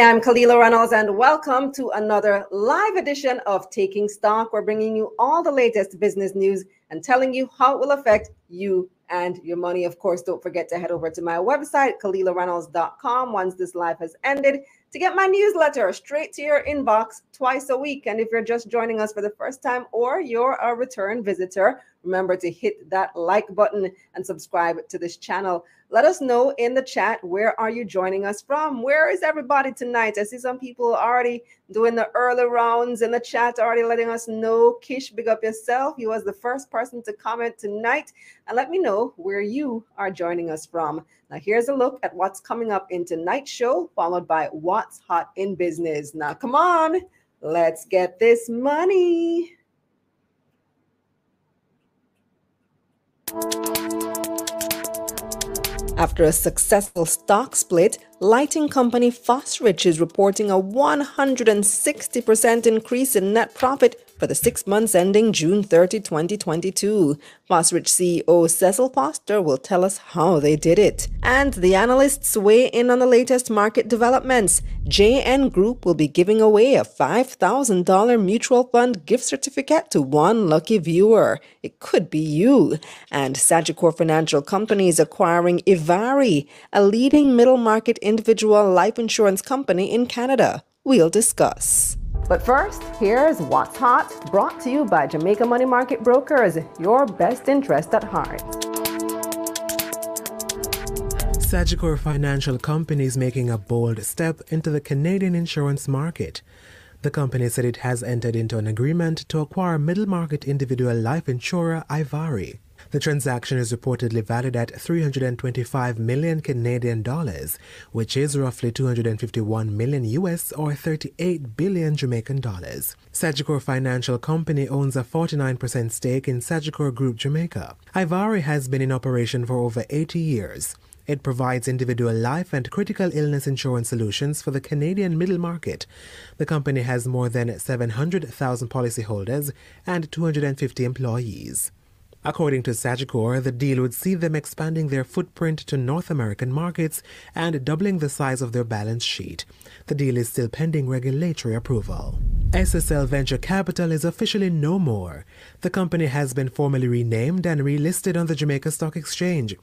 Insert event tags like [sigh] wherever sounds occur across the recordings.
I'm Kalila Reynolds, and welcome to another live edition of Taking Stock. We're bringing you all the latest business news and telling you how it will affect you and your money. Of course, don't forget to head over to my website, KalilaReynolds.com, once this live has ended to get my newsletter straight to your inbox twice a week. And if you're just joining us for the first time or you're a return visitor, remember to hit that like button and subscribe to this channel. Let us know in the chat where are you joining us from? Where is everybody tonight? I see some people already doing the early rounds in the chat, already letting us know. Kish, big up yourself. You was the first person to comment tonight. And let me know where you are joining us from. Now, here's a look at what's coming up in tonight's show, followed by what's hot in business. Now, come on, let's get this money. After a successful stock split, lighting company Fosrich is reporting a 160% increase in net profit for the six months ending June 30, 2022. Fosrich CEO Cecil Foster will tell us how they did it. And the analysts weigh in on the latest market developments. JN Group will be giving away a $5,000 mutual fund gift certificate to one lucky viewer. It could be you. And Sagicor Financial Company is acquiring Ivari, a leading middle market individual life insurance company in Canada. We'll discuss. But first, here's What's Hot, brought to you by Jamaica Money Market Brokers, your best interest at heart. Sagicor Financial Company is making a bold step into the Canadian insurance market. The company said it has entered into an agreement to acquire middle market individual life insurer Ivari. The transaction is reportedly valued at 325 million Canadian dollars, which is roughly 251 million US or 38 billion Jamaican dollars. Sagicor Financial Company owns a 49% stake in Sagicor Group Jamaica. Ivari has been in operation for over 80 years. It provides individual life and critical illness insurance solutions for the Canadian middle market. The company has more than 700,000 policyholders and 250 employees. According to Sagicor, the deal would see them expanding their footprint to North American markets and doubling the size of their balance sheet. The deal is still pending regulatory approval. SSL Venture Capital is officially no more. The company has been formally renamed and relisted on the Jamaica Stock Exchange.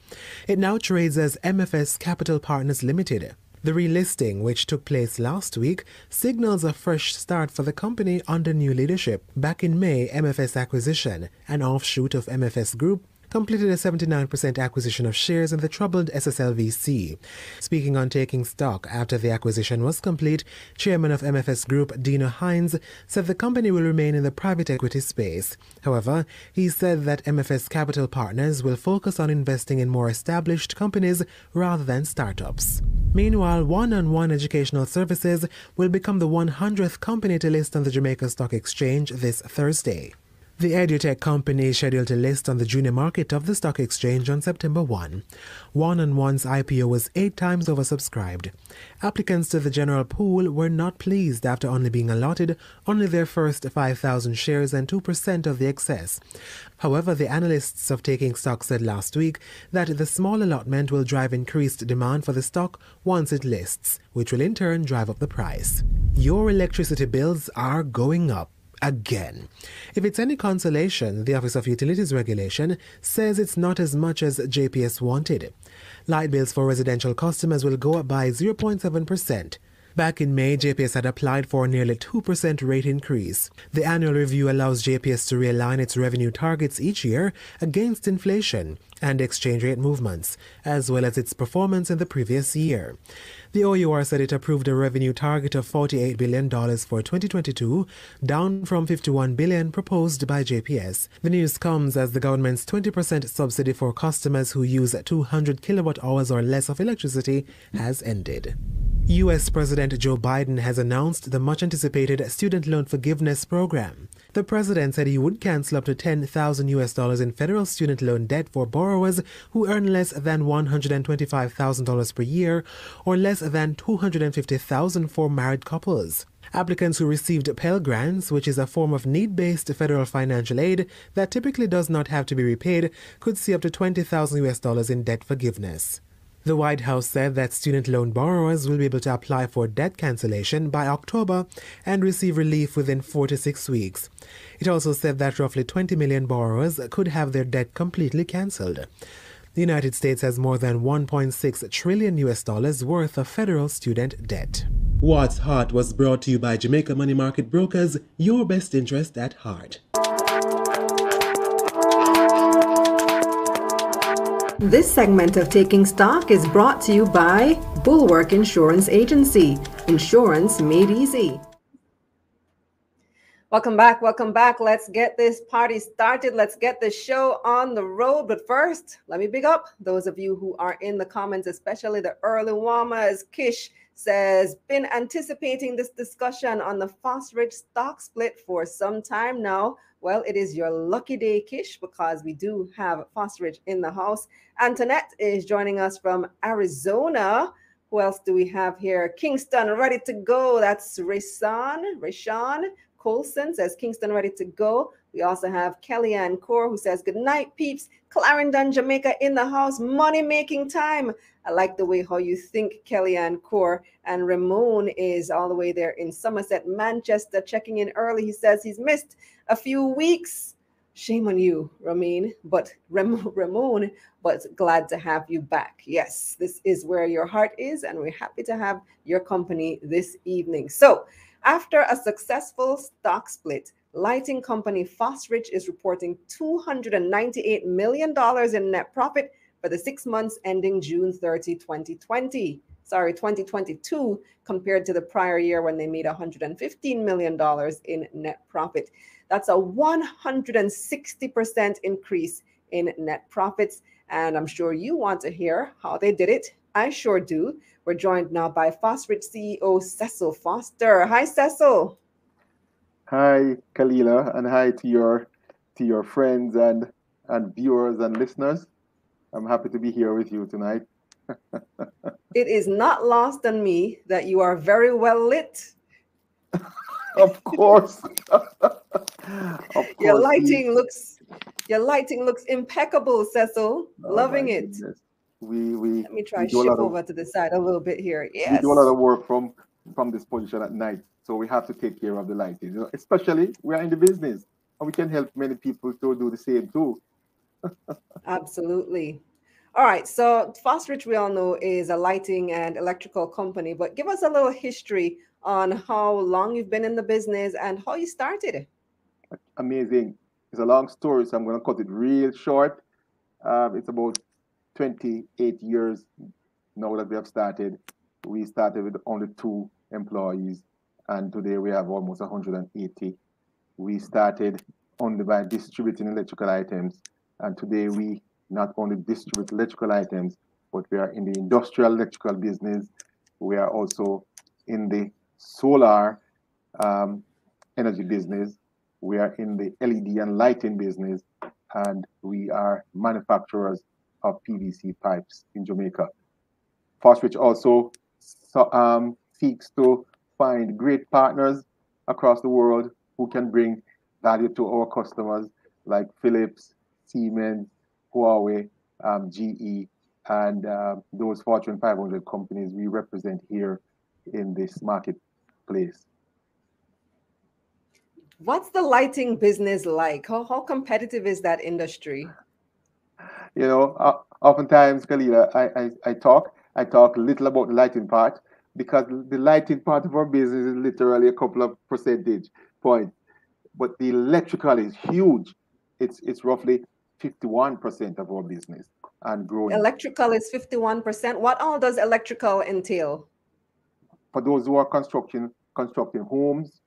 It now trades as MFS Capital Partners Limited. The relisting, which took place last week, signals a fresh start for the company under new leadership. Back in May, MFS Acquisition, an offshoot of MFS Group, completed a 79% acquisition of shares in the troubled SSLVC. Speaking on taking stock after the acquisition was complete, chairman of MFS Group Dino Hines said the company will remain in the private equity space. However, he said that MFS Capital Partners will focus on investing in more established companies rather than startups. Meanwhile, One on One Educational Services will become the 100th company to list on the Jamaica Stock Exchange this Thursday. The EduTech company is scheduled to list on the junior market of the stock exchange on September 1. One on One's IPO was eight times oversubscribed. Applicants to the general pool were not pleased after only being allotted only their first 5,000 shares and 2% of the excess. However, the analysts of Taking Stock said last week that the small allotment will drive increased demand for the stock once it lists, which will in turn drive up the price. Your electricity bills are going up again. If it's any consolation, the Office of Utilities Regulation says it's not as much as JPS wanted. Light bills for residential customers will go up by 0.7%. Back in May, JPS had applied for a nearly 2% rate increase. The annual review allows JPS to realign its revenue targets each year against inflation and exchange rate movements, as well as its performance in the previous year. The OUR said it approved a revenue target of $48 billion for 2022, down from 51 billion proposed by JPS. The news comes as the government's 20% subsidy for customers who use 200 kilowatt hours or less of electricity has ended. US President Joe Biden has announced the much anticipated student loan forgiveness program. The president said he would cancel up to 10,000 US dollars in federal student loan debt for borrowers who earn less than $125,000 per year or less than 250,000 for married couples. Applicants who received Pell Grants, which is a form of need based federal financial aid that typically does not have to be repaid, could see up to 20,000 US dollars in debt forgiveness. The White House said that student loan borrowers will be able to apply for debt cancellation by October and receive relief within four to six weeks. It also said that roughly 20 million borrowers could have their debt completely cancelled. The United States has more than 1.6 trillion US dollars worth of federal student debt. What's Hot was brought to you by Jamaica Money Market Brokers, your best interest at heart. This segment of Taking Stock is brought to you by Bulwark Insurance Agency. Insurance made easy. Welcome back. Welcome back. Let's get this party started. Let's get the show on the road. But first, let me big up those of you who are in the comments, especially the early warmers. Kish says, been anticipating this discussion on the Fosrich stock split for some time now. Well, it is your lucky day, Kish, because we do have Fosrich in the house. Antoinette is joining us from Arizona. Who else do we have here? Kingston, ready to go. That's Rayshawn. Rayshawn Colson says Kingston, ready to go. We also have Kellyanne Core who says, Good night, peeps. Clarendon, Jamaica in the house. Money making time. I like the way how you think, Kellyanne Core. And Ramon is all the way there in Somerset, Manchester, checking in early. He says he's missed a few weeks. Shame on you, Ramin, but [laughs] Ram- Ramon, but glad to have you back. Yes, this is where your heart is, and we're happy to have your company this evening. So, after a successful stock split, lighting company Fosrich is reporting $298 million in net profit for the six months ending June 30, 2020. Sorry, 2022, compared to the prior year when they made $115 million in net profit. That's a 160% increase in net profits. And I'm sure you want to hear how they did it. I sure do. We're joined now by Fosrich CEO Cecil Foster. Hi, Cecil. Hi, Kalila, and hi to your to your friends and and viewers and listeners. I'm happy to be here with you tonight. [laughs] it is not lost on me that you are very well lit. [laughs] of course. [laughs] of course. Your lighting looks your lighting looks impeccable, Cecil. Oh, Loving it. Goodness. We we let me try shift over of, to the side a little bit here. Yes. We do a lot of work from from this position at night. So we have to take care of the lighting. You know, especially we are in the business and we can help many people to do the same too. [laughs] Absolutely. All right. So Fosrich, we all know, is a lighting and electrical company, but give us a little history on how long you've been in the business and how you started. Amazing. It's a long story, so I'm going to cut it real short. Um, it's about 28 years now that we have started. We started with only two employees, and today we have almost 180. We started only by distributing electrical items, and today we not only distribute electrical items, but we are in the industrial electrical business. We are also in the solar um, energy business. We are in the LED and lighting business, and we are manufacturers of PVC pipes in Jamaica. Fosrich also so, um, seeks to find great partners across the world who can bring value to our customers like Philips, Siemens, Huawei, um, GE, and uh, those Fortune 500 companies we represent here in this marketplace. What's the lighting business like? How, how competitive is that industry? You know, uh, oftentimes, Kalila, I, I, I talk, I talk little about the lighting part because the lighting part of our business is literally a couple of percentage points. But the electrical is huge. It's it's roughly 51% of our business and growing. Electrical is 51%. What all does electrical entail? For those who are constructing constructing homes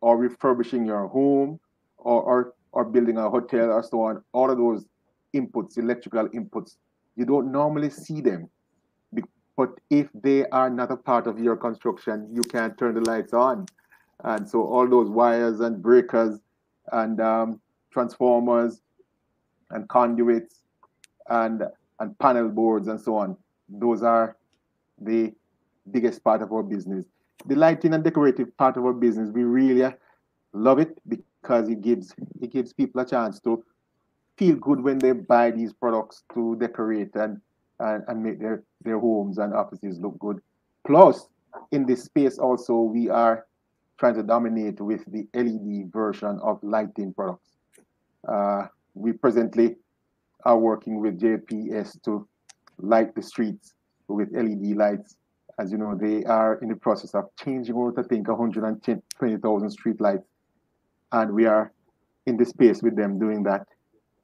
or refurbishing your home or, or, or building a hotel or so on, all of those inputs, electrical inputs, you don't normally see them. But if they are not a part of your construction, you can't turn the lights on. And so all those wires and breakers and um, transformers and conduits and and panel boards and so on. Those are the biggest part of our business. The lighting and decorative part of our business, we really love it because it gives it gives people a chance to feel good when they buy these products to decorate and and, and make their, their homes and offices look good. Plus, in this space also, we are trying to dominate with the LED version of lighting products. Uh, we presently are working with JPS to light the streets with LED lights. As you know, they are in the process of changing out, I think, 120,000 street lights. And we are in the space with them doing that.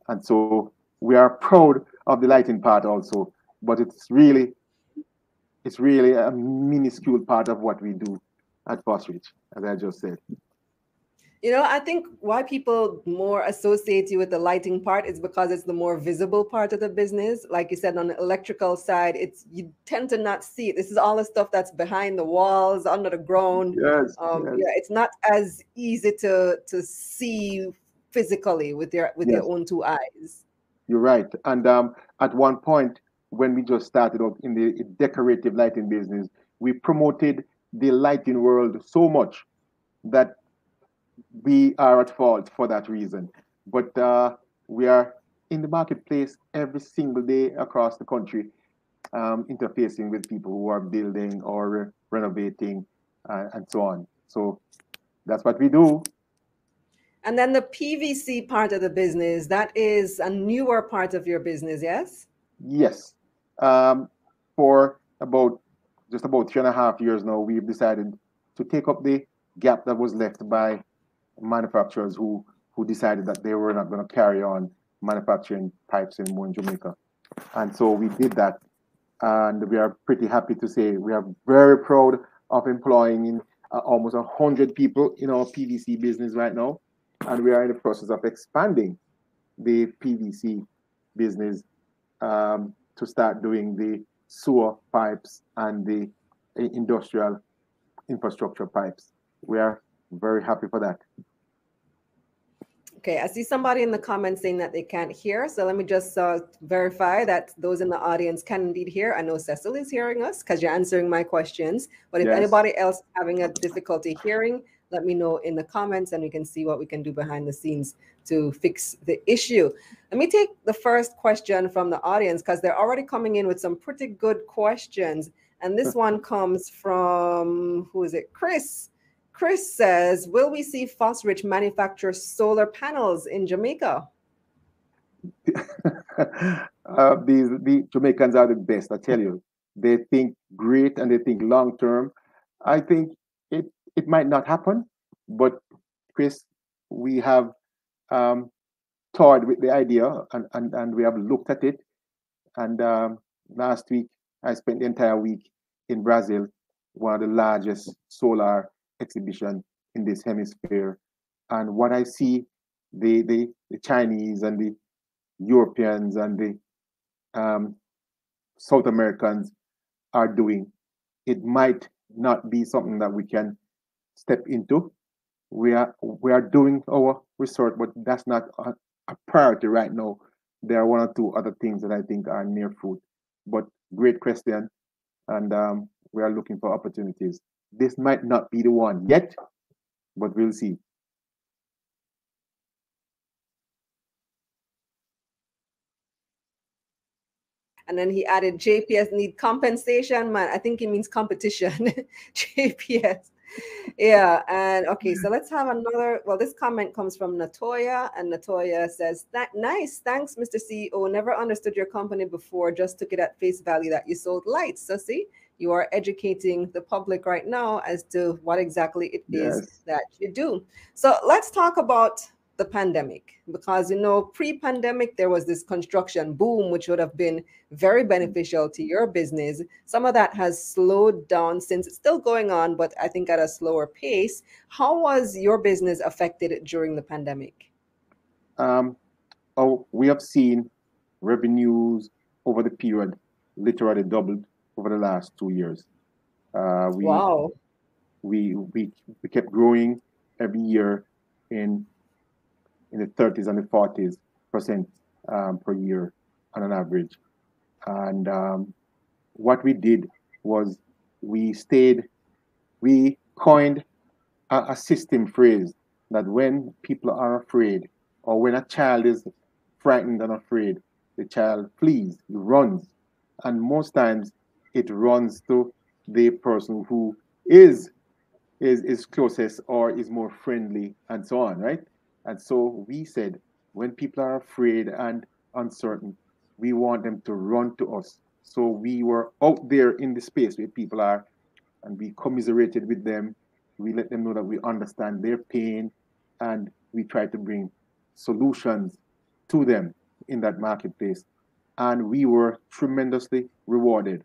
And so we are proud of the lighting part also, but it's really, it's really a minuscule part of what we do at Fosrich, as I just said. You know, I think why people more associate you with the lighting part is because it's the more visible part of the business. Like you said, on the electrical side, it's you tend to not see it. This is all the stuff that's behind the walls, under the ground. Yes, um, yes. Yeah, it's not as easy to to see physically with your with yes. your own two eyes. You're right. And um, at one point, when we just started up in the decorative lighting business, we promoted the lighting world so much that we are at fault for that reason. But uh, we are in the marketplace every single day across the country, um, interfacing with people who are building or renovating uh, and so on. So that's what we do. And then the PVC part of the business, that is a newer part of your business, yes? Yes. Um, for about just about three and a half years now, we've decided to take up the gap that was left by manufacturers who who decided that they were not going to carry on manufacturing pipes anymore in Jamaica. And so we did that. And we are pretty happy to say we are very proud of employing in, uh, almost 100 people in our PVC business right now. And we are in the process of expanding the PVC business um, to start doing the sewer pipes and the industrial infrastructure pipes. We are very happy for that. Okay, I see somebody in the comments saying that they can't hear. So let me just uh, verify that those in the audience can indeed hear. I know Cecil is hearing us because you're answering my questions. But if yes. anybody else having a difficulty hearing, let me know in the comments and we can see what we can do behind the scenes to fix the issue. Let me take the first question from the audience because they're already coming in with some pretty good questions. And this one comes from, who is it? Chris. Chris says, will we see Fosrich manufacture solar panels in Jamaica? [laughs] uh, these the Jamaicans are the best, I tell you. They think great and they think long term. I think it it might not happen, but Chris, we have um, toyed with the idea and, and, and we have looked at it. And um, last week, I spent the entire week in Brazil, one of the largest solar exhibition in this hemisphere. And what I see, the the, the Chinese and the Europeans and the um, South Americans are doing, it might not be something that we can step into. We are we are doing our research, but that's not a, a priority right now. There are one or two other things that I think are near food. But great question, and um, we are looking for opportunities. This might not be the one yet, but we'll see. And then he added JPS need compensation. Man, I think he means competition. [laughs] JPS yeah. And okay, mm-hmm. so let's have another. Well, this comment comes from Natoya, and Natoya says, that nice. Thanks, Mr. CEO. Never understood your company before, just took it at face value that you sold lights. So, see, you are educating the public right now as to what exactly it is yes. that you do. So, let's talk about the pandemic. Because you know pre-pandemic there was this construction boom which would have been very beneficial to your business. Some of that has slowed down since it's still going on but i think at a slower pace. How was your business affected during the pandemic? Um, oh we have seen revenues over the period literally doubled over the last two years. Uh, we, wow. we, we we kept growing every year in in the 30s and the 40s percent um, per year on an average. And um, what we did was we stayed, we coined a, a, system phrase that when people are afraid or when a child is frightened and afraid, the child flees, he runs. And most times it runs to the person who is is is closest or is more friendly and so on, right? And so we said when people are afraid and uncertain, we want them to run to us. So we were out there in the space where people are, and we commiserated with them. We let them know that we understand their pain, and we try to bring solutions to them in that marketplace. And we were tremendously rewarded.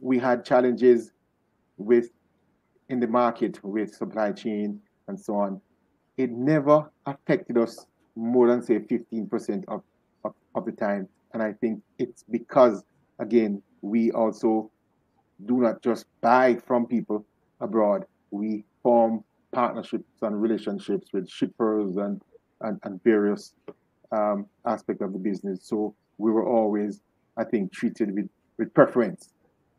We had challenges with in the market with supply chain and so on. It never affected us more than say 15% of, of, of the time. And I think it's because again, we also do not just buy from people abroad. We form partnerships and relationships with shippers and, and, and various um, aspects of the business. So we were always, I think, treated with, with preference.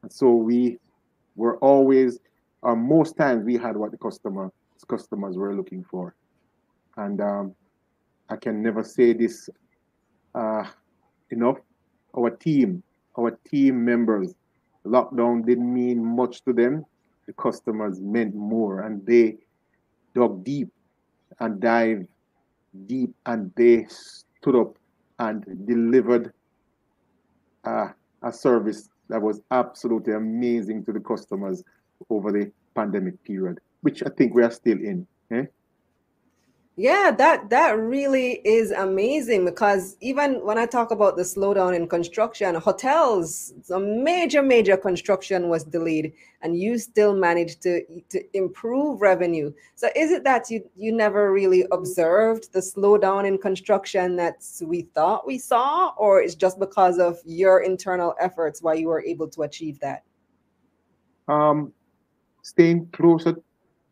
And so we were always, or most times we had what the customer customers were looking for. And um, I can never say this uh, enough. Our team our team members, lockdown didn't mean much to them. The customers meant more, and they dug deep and dived deep, and they stood up and delivered uh, a service that was absolutely amazing to the customers over the pandemic period, which I think we are still in. Eh? Yeah, that that really is amazing because even when I talk about the slowdown in construction, hotels, a major major construction was delayed, and you still managed to to improve revenue. So is it that you you never really observed the slowdown in construction that we thought we saw, or it's just because of your internal efforts why you were able to achieve that? Um, staying closer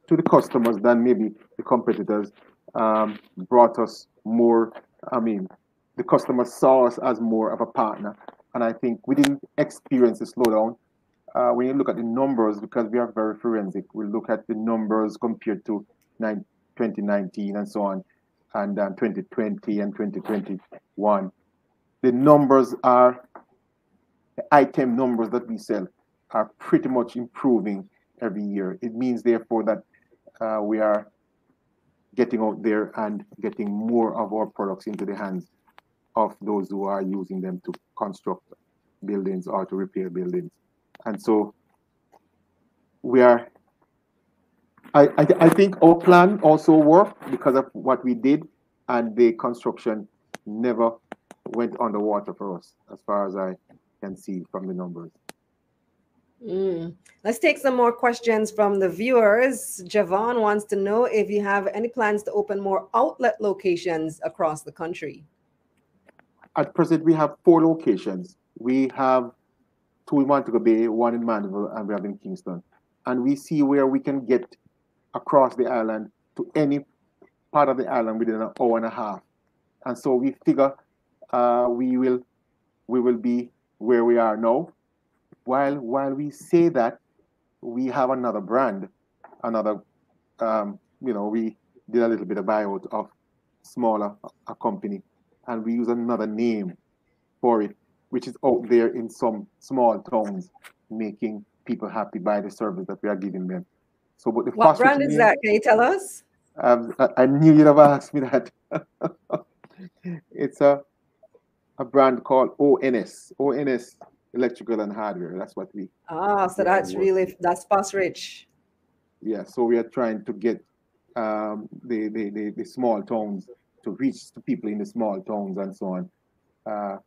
to the customers than maybe the competitors um, brought us more. I mean, the customer saw us as more of a partner, and I think we didn't experience a slowdown. Uh, when you look at the numbers, because we are very forensic, we look at the numbers compared to 2019 and so on, and uh, 2020 and 2021. The numbers are the item numbers that we sell are pretty much improving every year. It means, therefore, that uh, we are getting out there and getting more of our products into the hands of those who are using them to construct buildings or to repair buildings. And so we are, I, I, I think our plan also worked because of what we did and the construction never went underwater for us as far as I can see from the numbers. Mm. Let's take some more questions from the viewers. Javon wants to know if you have any plans to open more outlet locations across the country. At present, we have four locations. We have two in Montego Bay, one in Mandeville, and we have in Kingston. And we see where we can get across the island to any part of the island within an hour and a half. And so we figure uh, we will we will be where we are now while while we say that, we have another brand, another, um, you know, we did a little bit of buyout of smaller a company, and we use another name for it, which is out there in some small towns, making people happy by the service that we are giving them. So, but the what brand is name, that? Can you tell us? Um, I, I, knew you'd have asked me that. [laughs] it's a a brand called ONS. ONS electrical and hardware. That's what we. Ah, so that's really that's Fosrich. Yeah, so we are trying to get um, the, the, the the small towns to reach the people in the small towns and so on. Uh,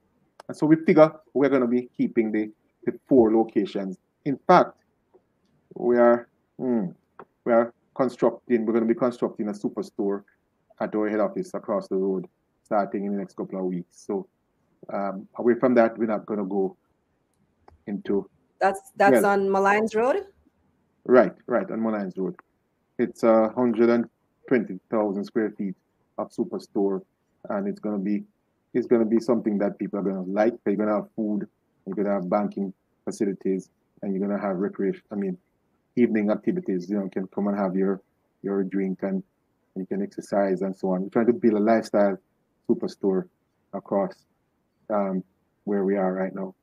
and so we figure we're going to be keeping the, the four locations. In fact, we are hmm, we are constructing. We're going to be constructing a superstore at our head office across the road, starting in the next couple of weeks. So um, away from that, we're not going to go into. That's that's on Molynes Road. Right, right on Molynes Road. It's a hundred and twenty thousand square feet of superstore, and it's gonna be it's gonna be something that people are gonna like. You're gonna have food, you're gonna have banking facilities, and you're gonna have recreation. I mean, evening activities. You know, you can come and have your your drink and you can exercise and so on. We're trying to build a lifestyle superstore across um, where we are right now.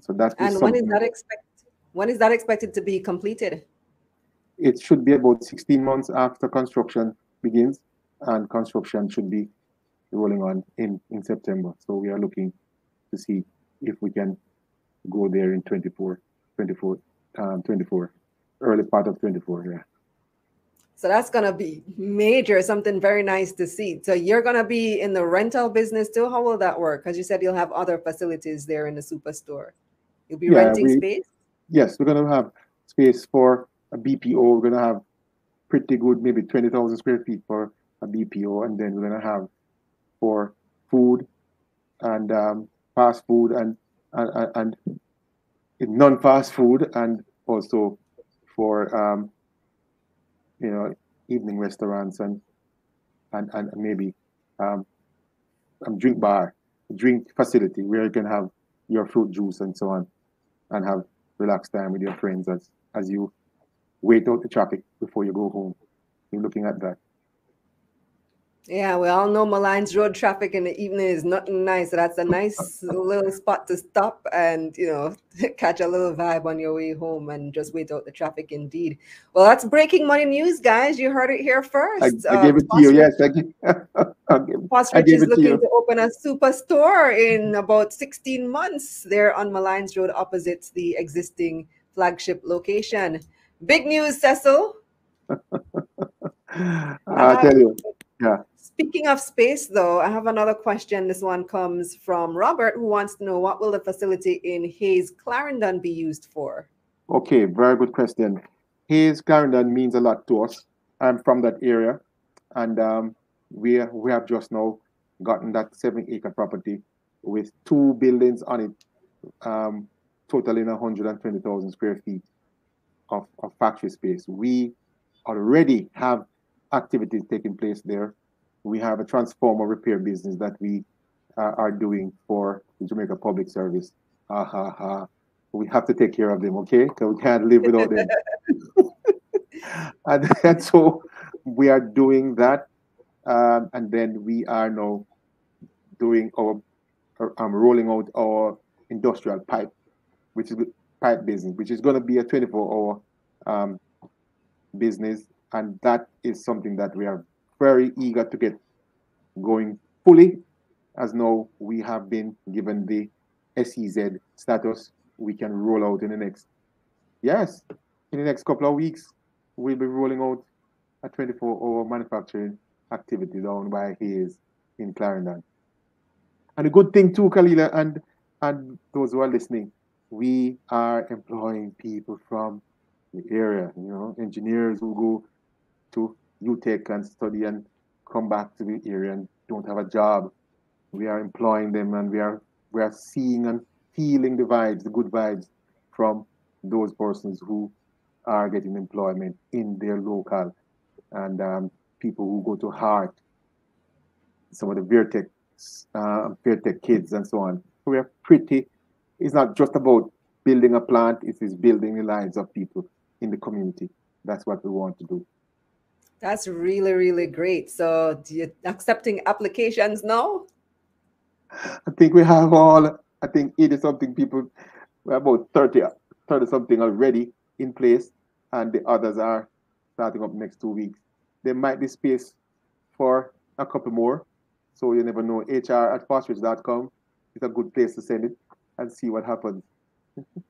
So that and when is that expected? When is that expected to be completed? It should be about 16 months after construction begins, and construction should be rolling on in, in September. So we are looking to see if we can go there in 24, 24, um, 24, early part of 24. Yeah. So that's going to be major, something very nice to see. So you're going to be in the rental business too. How will that work? Because you said you'll have other facilities there in the superstore. You'll be yeah, renting we, space? Yes, we're going to have space for a BPO. We're going to have pretty good, maybe 20,000 square feet for a BPO. And then we're going to have for food and um, fast food and, and, and non-fast food and also for um, you know evening restaurants and and, and maybe um, a drink bar, drink facility where you can have your fruit juice and so on, and have relaxed time with your friends as as you wait out the traffic before you go home. You're looking at that. Yeah, we all know Molynes Road traffic in the evening is nothing nice. So that's a nice [laughs] little spot to stop and you know [laughs] catch a little vibe on your way home and just wait out the traffic. Indeed. Well, that's breaking money news, guys. You heard it here first. I, I gave it to uh, you. Yes, I give, [laughs] I gave is looking to, to, open a super store in about 16 months there on Molynes Road, opposite the existing flagship location. Big news, Cecil. I tell you. Yeah. Speaking of space, though, I have another question. This one comes from Robert, who wants to know what will the facility in Hayes Clarendon be used for? Okay, very good question. Hayes Clarendon means a lot to us. I'm from that area, and um, we we have just now gotten that seven acre property with two buildings on it, um, totaling 120,000 square feet of, of factory space. We already have activities taking place there we have a transformer repair business that we uh, are doing for the Jamaica Public Service. Ha ha ha. We have to take care of them, okay? Because we can't live without them. [laughs] and, and, so we are doing that. Um, and then we are now doing our, um, rolling out our industrial pipe, which is pipe business, which is going to be a 24 hour um, business. And that is something that we are very eager to get going fully, as now we have been given the SEZ status. We can roll out in the next, yes, in the next couple of weeks, we'll be rolling out a 24-hour manufacturing activity down by Hayes in Clarendon. And a good thing too, Kalila, and and those who are listening, we are employing people from the area, you know, engineers who go to UTech and study and come back to the area and don't have a job. We are employing them and we are we are seeing and feeling the vibes, the good vibes from those persons who are getting employment in their local and um, people who go to Heart, some of the Vertec, uh, Vertec kids and so on. We are pretty, it's not just about building a plant, it is building the lives of people in the community. That's what we want to do. That's really, really great. So, do you accepting applications now? I think we have all, I think 80 something people, we're about 30, 30 something already in place, and the others are starting up next two weeks. There might be space for a couple more. So, you never know. HR at fosrich.com is a good place to send it and see what happens. [laughs]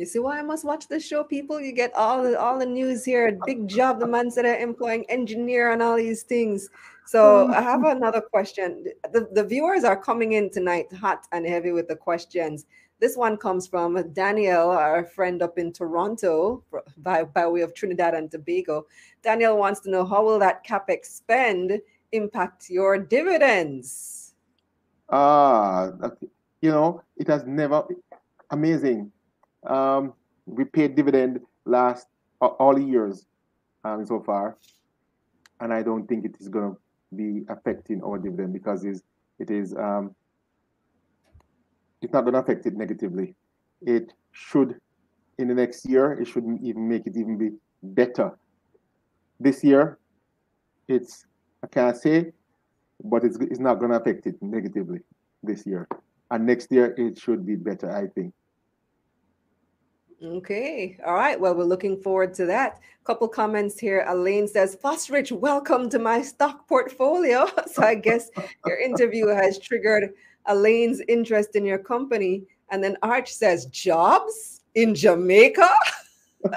You see why I must watch the show, people? You get all the all the news here. Big job, the man said are employing engineer and all these things. So I have another question. The, the viewers are coming in tonight hot and heavy with the questions. This one comes from Daniel, our friend up in Toronto by, by way of Trinidad and Tobago. Daniel wants to know how will that capex spend impact your dividends? Ah, you know, it has never amazing um, we paid dividend last uh, all years um, so far, and I don't think it is going to be affecting our dividend because it's, it is um, it's not going to affect it negatively. It should in the next year it should even make it even be better. This year, it's I can't say, but it's it's not going to affect it negatively this year. and next year it should be better, I think. Okay. All right. Well, we're looking forward to that. A Couple comments here. Elaine says, Fosrich, welcome to my stock portfolio. [laughs] so I guess your interview has triggered Elaine's interest in your company. And then Arch says, jobs in Jamaica? [laughs]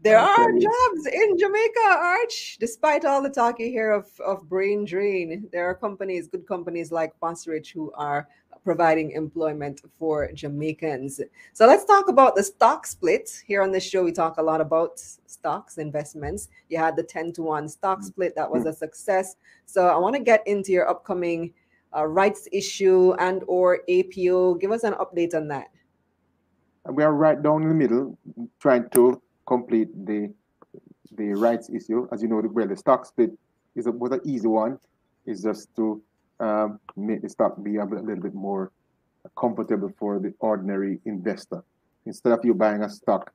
there are jobs in Jamaica, Arch. Despite all the talk you hear of, of brain drain, there are companies, good companies like Fosrich, who are providing employment for Jamaicans. So let's talk about the stock split. Here on this show, we talk a lot about stocks, investments. You had the 10 to 1 stock split, that was a success. So I want to get into your upcoming uh, rights issue and or APO. Give us an update on that. We are right down in the middle, trying to complete the the rights issue. As you know, well, the stock split is a, was an easy one. It's just to um, make the stock be a, little bit more comfortable for the ordinary investor. Instead of you buying a stock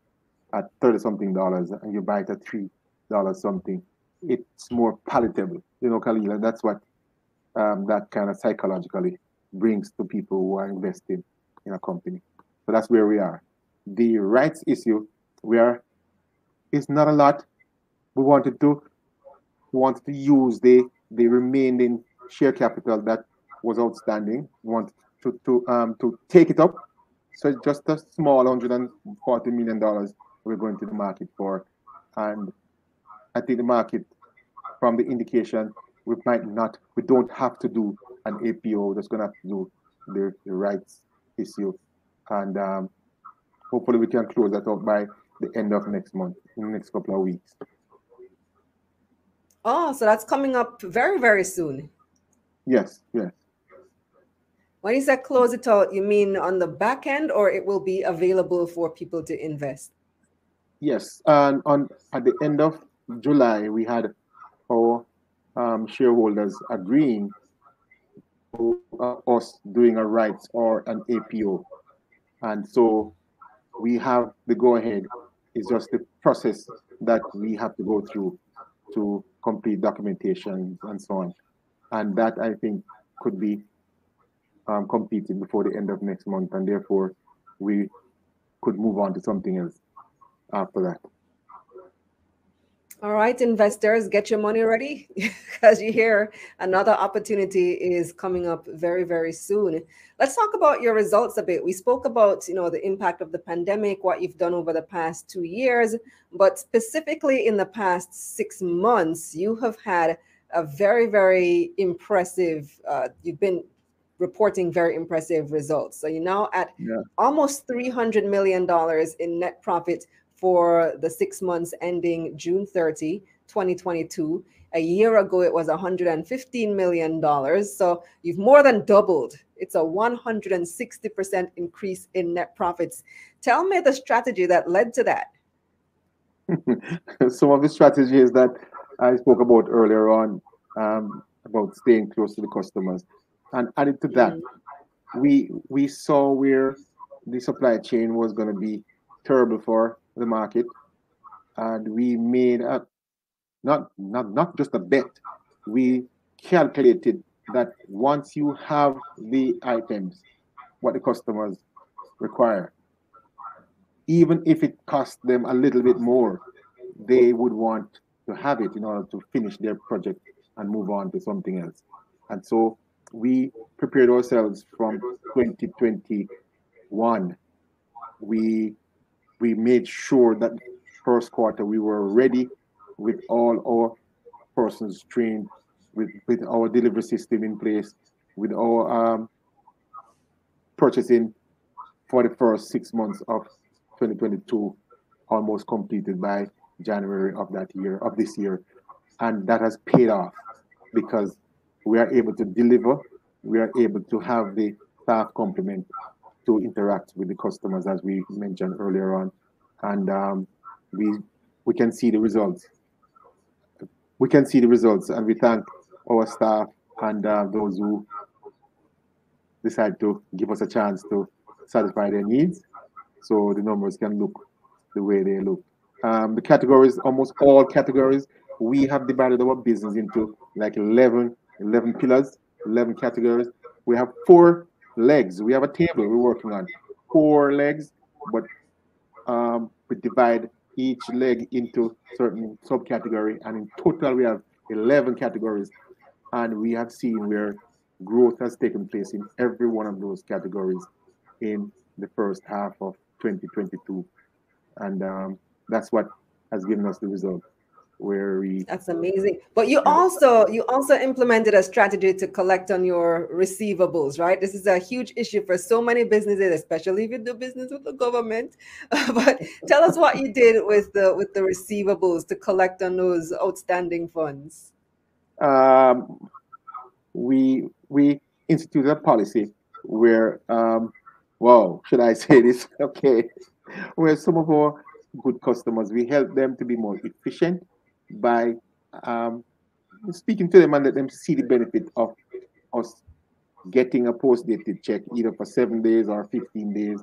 at 30 something dollars and you buy it at three dollars something, it's more palatable. You know, Kalila, that's what um, that kind of psychologically brings to people who are investing in a company. So that's where we are. The rights issue, we are, it's not a lot. We wanted to we wanted to use the the remaining share capital that was outstanding. We want to to um to take it up. So just a small hundred and forty million dollars we're going to the market for, and I think the market, from the indication, we might not, we don't have to do an APO. That's going to have to do the, the rights issue, and um, hopefully we can close that out by the end of next month, in the next couple of weeks. Oh, so that's coming up very, very soon. Yes, yes. When you say close it out, you mean on the back end or it will be available for people to invest? Yes, and on at the end of July, we had our um, shareholders agreeing to uh, us doing a rights or an APO. And so we have the go ahead. It's just the process that we have to go through to complete documentation and so on and that I think could be um, completed before the end of next month, and therefore we could move on to something else after that. All right, investors, get your money ready [laughs] because you hear another opportunity is coming up very, very soon. Let's talk about your results a bit. We spoke about, you know, the impact of the pandemic, what you've done over the past two years, but specifically in the past six months, you have had a very, very impressive. Uh, you've been reporting very impressive results. So you're now at yeah. almost $300 million in net profit for the six months ending June 30, 2022. A year ago, it was $115 million. So you've more than doubled. It's a 160% increase in net profits. Tell me the strategy that led to that. [laughs] Some of the strategies that I spoke about earlier on um, about staying close to the customers. And added to that, we we saw where the supply chain was going to be terrible for the market, and we made a not not not just a bet. We calculated that once you have the items, what the customers require, even if it cost them a little bit more, they would want to have it in order to finish their project and move on to something else. And so we prepared ourselves from 2021. We we made sure that first quarter we were ready with all our persons trained, with, with our delivery system in place, with our um, purchasing for the first six months of 2022 almost completed by January of that year, of this year. And that has paid off because we are able to deliver, we are able to have the staff complement to interact with the customers as we mentioned earlier on. And um, we we can see the results. We can see the results and we thank our staff and uh, those who decide to give us a chance to satisfy their needs so the numbers can look the way they look. Um, the categories, almost all categories, we have divided our business into like 11, 11 pillars, 11 categories. we have four legs. We have a table we're working on, four legs, but um, we divide each leg into certain subcategory, and in total we have 11 categories, and we have seen where growth has taken place in every one of those categories in the first half of 2022, and um, that's what has given us the result where we that's amazing. But you also you also implemented a strategy to collect on your receivables right? This is a huge issue for so many businesses especially if you do business with the government. [laughs] But tell us what you did with the with the receivables to collect on those outstanding funds. Um, we we instituted a policy where um well should i say this? [laughs] Okay. Where some of our good customers we help them to be more efficient by um, speaking to them and let them see the benefit of us getting a post-dated check either for seven days or 15 days.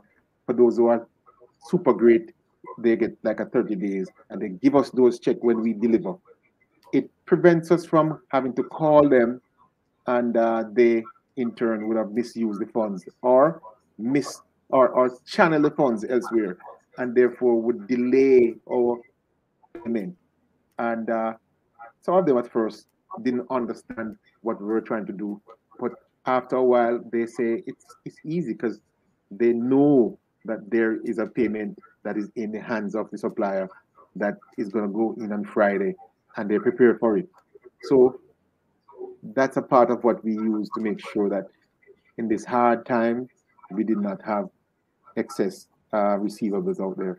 For those who are super great, they get like a 30 days and they give us those check when we deliver. It prevents us from having to call them and uh, they in turn would have misused the funds or miss or, or channel the funds elsewhere and therefore would delay our payment. And uh, some of them at first didn't understand what we were trying to do. But after a while, they say it's, it's easy because they know that there is a payment that is in the hands of the supplier that is going to go in on Friday and they prepare for it. So that's a part of what we use to make sure that in this hard time, we did not have excess uh, receivables out there.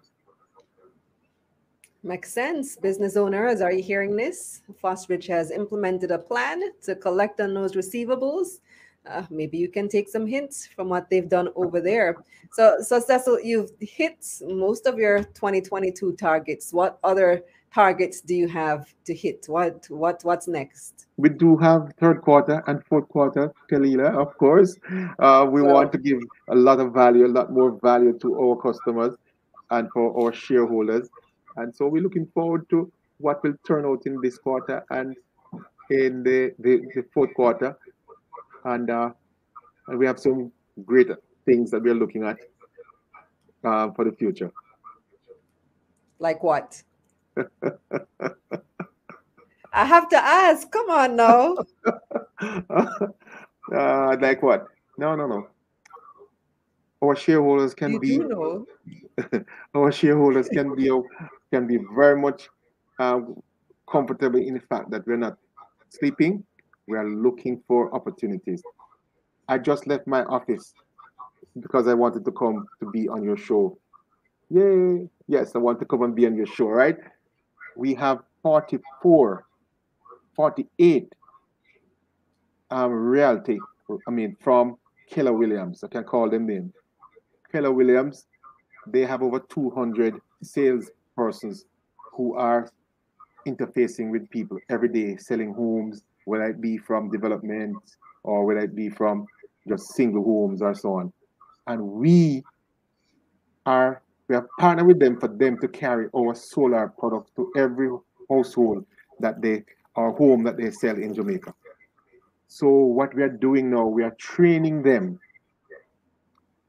Makes sense. Business owners, are you hearing this? Fosrich has implemented a plan to collect on those receivables. Uh, maybe you can take some hints from what they've done over there. So, so Cecil, you've hit most of your 2022 targets. What other targets do you have to hit? What, what, what's next? We do have third quarter and fourth quarter, Kalila, of course. Uh, we want to give a lot of value, a lot more value to our customers and for our shareholders. And so we're looking forward to what will turn out in this quarter and in the, the, the fourth quarter. And, uh, and we have some great things that we're looking at uh, for the future. Like what? I have to ask. Come on now. [laughs] uh, like what? No, no, no. Our shareholders can you be. Know. [laughs] our shareholders can be can be very much uh, comfortable in the fact that we're not sleeping. We are looking for opportunities. I just left my office because I wanted to come to be on your show. Yay! Yes, I want to come and be on your show, right? We have 44, 48 um, reality, I mean, from Keller Williams. I can call them name. Keller Williams, they have over 200 sales persons who are interfacing with people every day, selling homes, whether it be from development or whether it be from just single homes or so on. And we are we have partnered with them for them to carry our solar products to every household that they or home that they sell in Jamaica. So what we are doing now, we are training them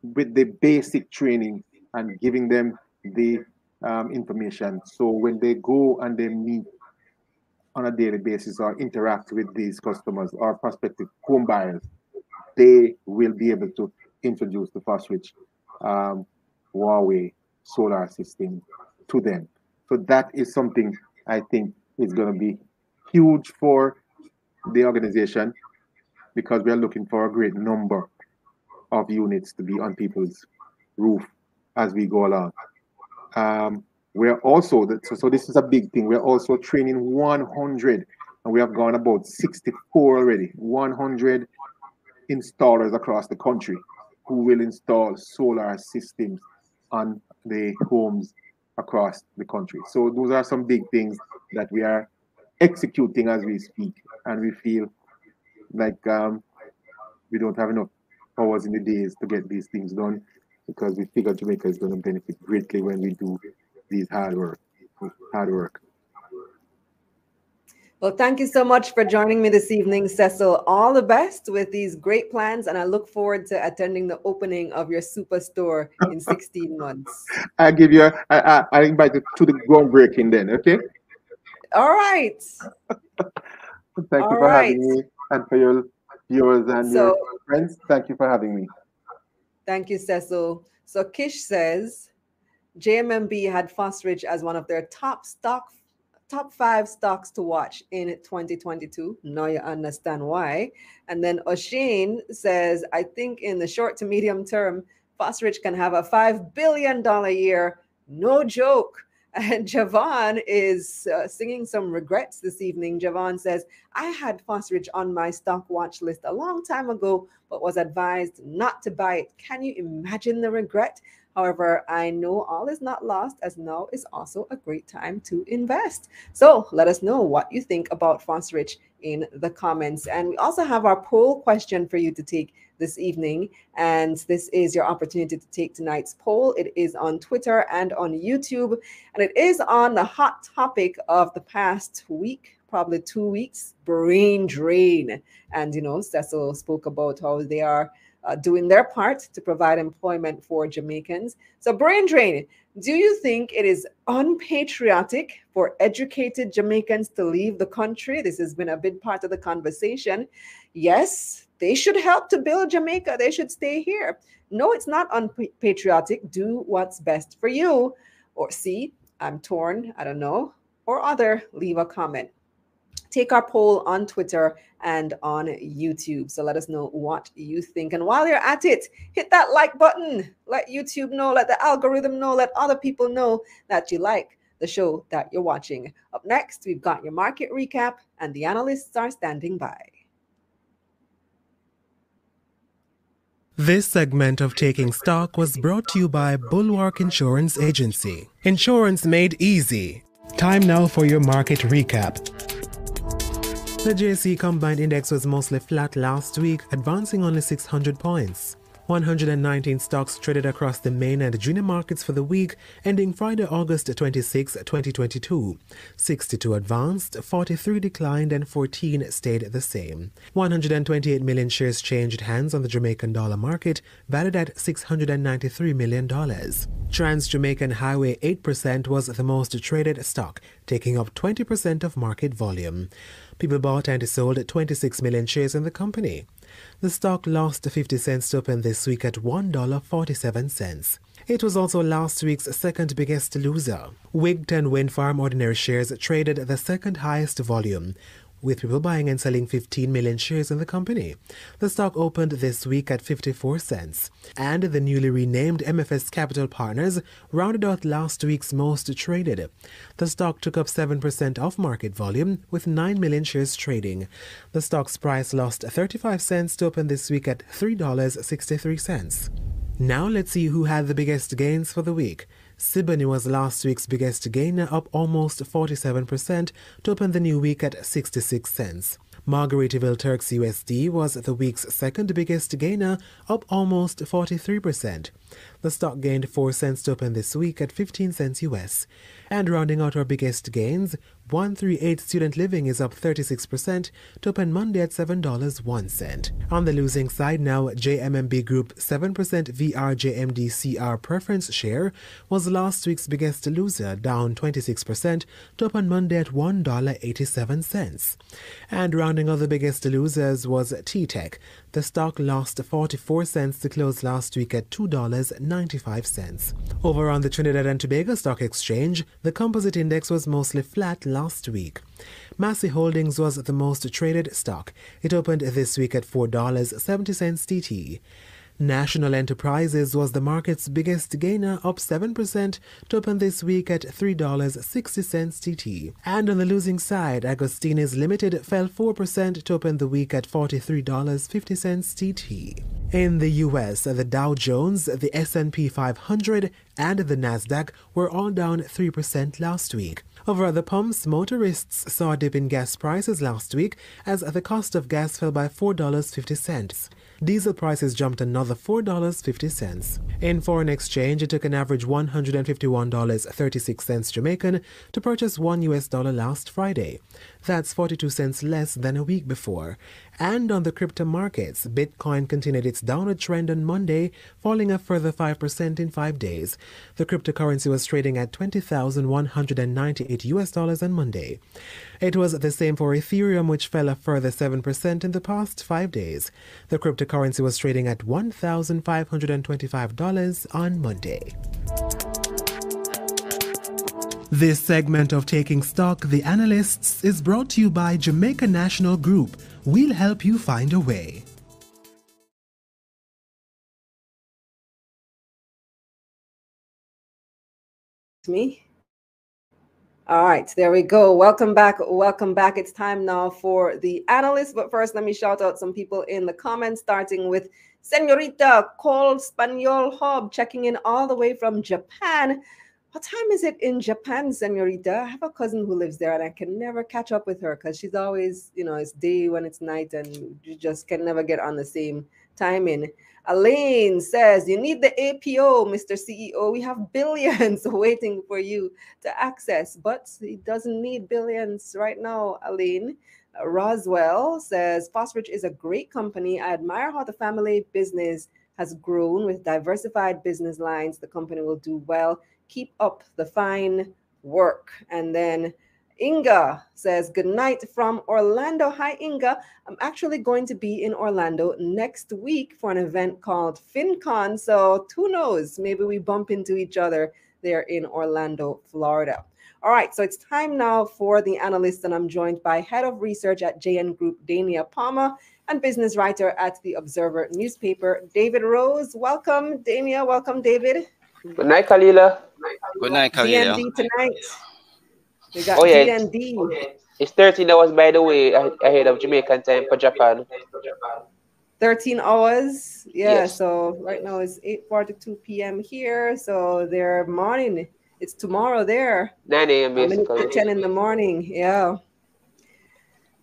with the basic training and giving them the um, information. So when they go and they meet on a daily basis or interact with these customers or prospective home buyers, they will be able to introduce the Fosrich um, Huawei solar system to them. So that is something I think is going to be huge for the organization because we are looking for a great number of units to be on people's roof as we go along. Um, we're also, so, so this is a big thing. We're also training 100, and we have gone about 64 already, 100 installers across the country who will install solar systems on the homes across the country. So those are some big things that we are executing as we speak, and we feel like um, we don't have enough hours in the days to get these things done because we figure Jamaica is going to benefit greatly when we do these hard work, hard work. Well, thank you so much for joining me this evening, Cecil. All the best with these great plans, and I look forward to attending the opening of your superstore in [laughs] 16 months. I give you, a, I, I, I invite you to the groundbreaking then, okay? All right. [laughs] thank All you for right. having me and for your viewers and so, your friends. Thank you for having me. Thank you, Cecil. So Kish says JMMB had Fosrich as one of their top stock top five stocks to watch in 2022. Now you understand why. And then Oshin says, I think in the short to medium term, Fosrich can have a $5 billion year. No joke. [laughs] And Javon is uh, singing some regrets this evening. Javon says, I had Fosrich on my stock watch list a long time ago, but was advised not to buy it. Can you imagine the regret? However, I know all is not lost as now is also a great time to invest. So let us know what you think about Fosrich in the comments. And we also have our poll question for you to take this evening. And this is your opportunity to take tonight's poll. It is on Twitter and on YouTube. And it is on the hot topic of the past week, probably two weeks brain drain. And, you know, Cecil spoke about how they are uh, doing their part to provide employment for Jamaicans. So, brain drain, do you think it is unpatriotic for educated Jamaicans to leave the country? This has been a big part of the conversation. Yes, they should help to build Jamaica. They should stay here. No, it's not unpatriotic. Do what's best for you. Or see, I'm torn. I don't know. Or other, leave a comment take our poll on Twitter and on YouTube. So let us know what you think. And while you're at it, hit that like button. Let YouTube know, let the algorithm know, let other people know that you like the show that you're watching. Up next, we've got your market recap, and the analysts are standing by. This segment of Taking Stock was brought to you by Bulwark Insurance Agency. Insurance made easy. Time now for your market recap. The JSE Combined Index was mostly flat last week, advancing only 600 points. 119 stocks traded across the main and junior markets for the week ending Friday, August 26, 2022. 62 advanced, 43 declined, and 14 stayed the same. 128 million shares changed hands on the Jamaican dollar market, valued at $693 million. Trans Jamaican Highway 8% was the most traded stock, taking up 20% of market volume. People bought and sold 26 million shares in the company. The stock lost 50 cents to open this week at $1.47. It was also last week's second biggest loser. Wigton Wind Farm ordinary shares traded the second highest volume, with people buying and selling 15 million shares in the company. The stock opened this week at 54 cents, and the newly renamed MFS Capital Partners rounded out last week's most traded. The stock took up 7% of market volume, with 9 million shares trading. The stock's price lost 35 cents to open this week at $3.63. Now let's see who had the biggest gains for the week. Siboney was last week's biggest gainer, up almost 47% to open the new week at 66 cents. Margaritaville Turks USD was the week's second biggest gainer, up almost 43%. The stock gained 4 cents to open this week at 15 cents US. And rounding out our biggest gains, 138 Student Living is up 36% to open Monday at $7.01. On the losing side now, JMMB Group 7% VRJMDCR preference share was last week's biggest loser, down 26% to open Monday at $1.87. And rounding out the biggest losers was T-Tech. The stock lost 44 cents to close last week at $2.95. Over on the Trinidad and Tobago Stock Exchange, the composite index was mostly flat last week. Massey Holdings was the most traded stock. It opened this week at $4.70 TT. National Enterprises was the market's biggest gainer, up 7% to open this week at $3.60 TT. And on the losing side, Agostini's Limited fell 4% to open the week at $43.50 TT. In the US, the Dow Jones, the S&P 500, and the Nasdaq were all down 3% last week. Over at the pumps, motorists saw a dip in gas prices last week as the cost of gas fell by $4.50. Diesel prices jumped another $4.50. In foreign exchange, it took an average $151.36 Jamaican to purchase 1 US dollar last Friday. That's 42 cents less than a week before. And on the crypto markets, Bitcoin continued its downward trend on Monday, falling a further 5% in 5 days. The cryptocurrency was trading at 20,198 US dollars on Monday. It was the same for Ethereum, which fell a further 7% in the past 5 days. The cryptocurrency was trading at $1,525 on Monday. This segment of Taking Stock, The Analysts, is brought to you by Jamaica National Group. We'll help you find a way. Me? All right, there we go. Welcome back. Welcome back. It's time now for the analyst. But first, let me shout out some people in the comments, starting with Senorita Cole Spaniel Hob, checking in all the way from Japan. What time is it in Japan, senorita? I have a cousin who lives there and I can never catch up with her because she's always, you know, it's day when it's night and you just can never get on the same timing. Elaine says, You need the APO, Mr. CEO. We have billions [laughs] waiting for you to access, but he doesn't need billions right now, Elaine. Roswell says, Fosrich is a great company. I admire how the family business has grown with diversified business lines. The company will do well Keep up the fine work. And then Inga says, Good night from Orlando. Hi, Inga. I'm actually going to be in Orlando next week for an event called FinCon. So who knows? Maybe we bump into each other there in Orlando, Florida. All right, so it's time now for the analyst, and I'm joined by Head of Research at JN Group, Dania Palmer, and business writer at the Observer newspaper, David Rose. Welcome, Dania. Welcome, David. Good night, Kalila. Good night, Kalila. DND tonight. We got Oh, yeah. DND. It's 13 hours, by the way, a- ahead of Jamaican time for Japan. 13 hours. Yeah, Yes. so right now it's 8:42 p.m. here. So their morning. It's tomorrow there. 9 a.m. A minute to basically. 10 in the morning. Yeah.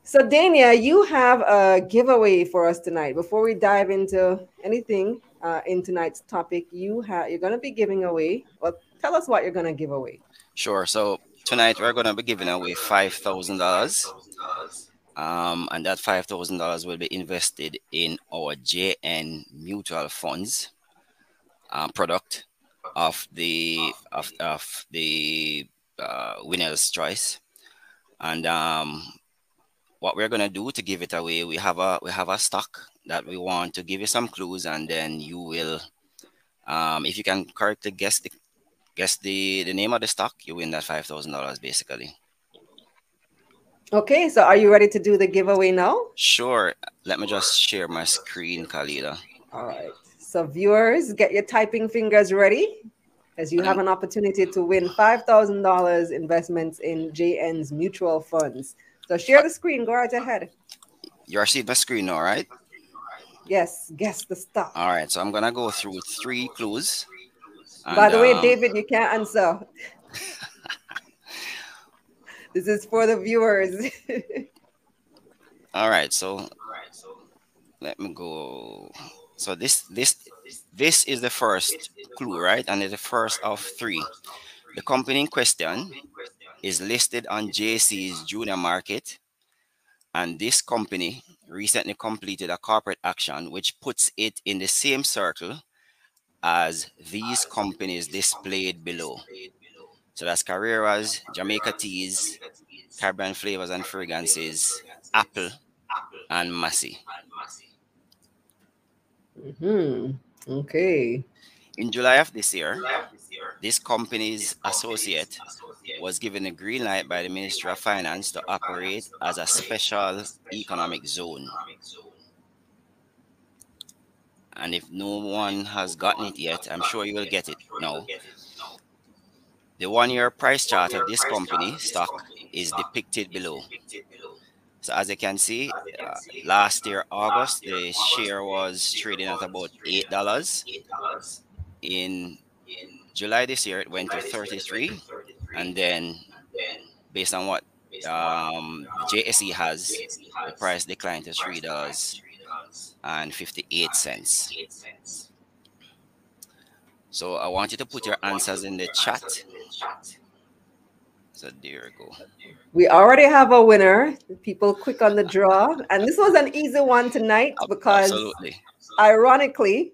So Dania, you have a giveaway for us tonight. Before we dive into anything uh, in tonight's topic, you have you're gonna be giving away. Well, tell us what you're gonna give away. Sure. So tonight we're going to be giving away five thousand dollars, um, and that five thousand dollars will be invested in our JN Mutual Funds um, product of the of, of the uh, winner's choice, and um, what we're gonna do to give it away, we have a we have a stock that we want to give you some clues, and then you will, um, if you can correctly guess the guess the the name of the stock, you win that five thousand dollars basically. Okay, so are you ready to do the giveaway now? Sure. Let me just share my screen, Kalila. All right. So viewers, get your typing fingers ready as you have an opportunity to win $5,000 investments in JN's mutual funds. So share the screen, go right ahead. You're seeing my screen now, right? Yes, guess the stock. All right. So I'm gonna go through three clues. By the way, um, David, you can't answer. [laughs] this is for the viewers. All right. So let me go. So this this this is the first clue, right? And it's the first of three. The company in question is listed on JSE's junior market, and this company recently completed a corporate action which puts it in the same circle as these companies displayed below. So that's Carreras, Jamaica Teas, Caribbean Flavors and Fragrances, Apple, and Massey. hmm Okay. In July of this year, this company's associate was given a green light by the Ministry of Finance to operate as a special economic zone. And if no one has gotten it yet, I'm sure you will get it now. The one year price chart of this company stock is depicted below. So as you can see, uh, last year August the share was trading at about eight dollars. In July this year it went to 33, and then based on what um, JSE has, the price declined to three dollars and 58 cents. So I want you to put your answers in the chat. So there you go. We already have a winner. People quick on the draw. And this was an easy one tonight because Absolutely. ironically,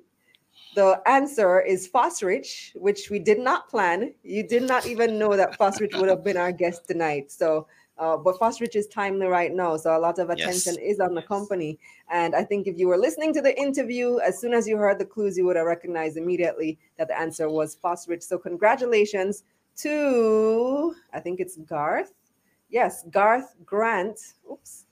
the answer is Fosrich, which we did not plan. You did not even know that Fosrich would have been our guest tonight. So uh, but Fosrich is timely right now, so a lot of attention yes. is on the company. And I think if you were listening to the interview, as soon as you heard the clues, you would have recognized immediately that the answer was Fosrich. So congratulations to I think it's Garth. Yes, Garth Grant. Oops.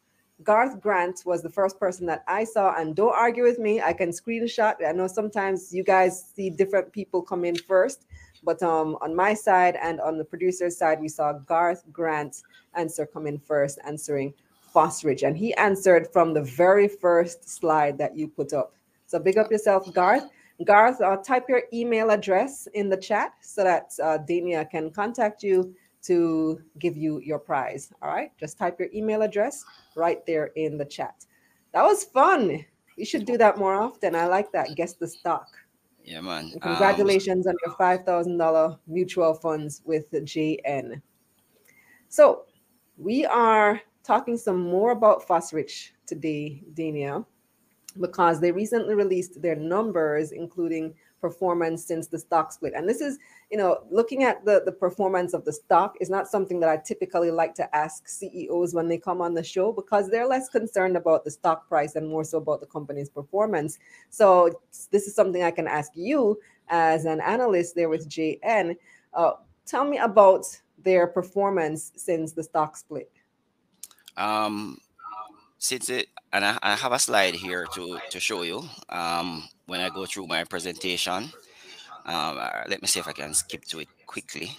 Garth Grant was the first person that I saw, and don't argue with me. I can screenshot. I know sometimes you guys see different people come in first, but um, on my side and on the producer's side, we saw Garth Grant's answer come in first, answering Fosrich. And he answered from the very first slide that you put up. So big up yourself, Garth. Garth, uh, type your email address in the chat so that uh, Dania can contact you to give you your prize. All right, just type your email address right there in the chat. That was fun. You should do that more often. I like that. Guess the stock. Yeah, man. And congratulations um, on your five thousand dollar mutual funds with JN. So we are talking some more about Fosrich today, Dania, because they recently released their numbers, including performance since the stock split. And this is, you know, looking at the, the performance of the stock is not something that I typically like to ask CEOs when they come on the show because they're less concerned about the stock price and more so about the company's performance. So this is something I can ask you as an analyst there with JN. Uh, tell me about their performance since the stock split. Um, since it, and I, I have a slide here to to show you. Um, when I go through my presentation. Um, uh, let me see if I can skip to it quickly.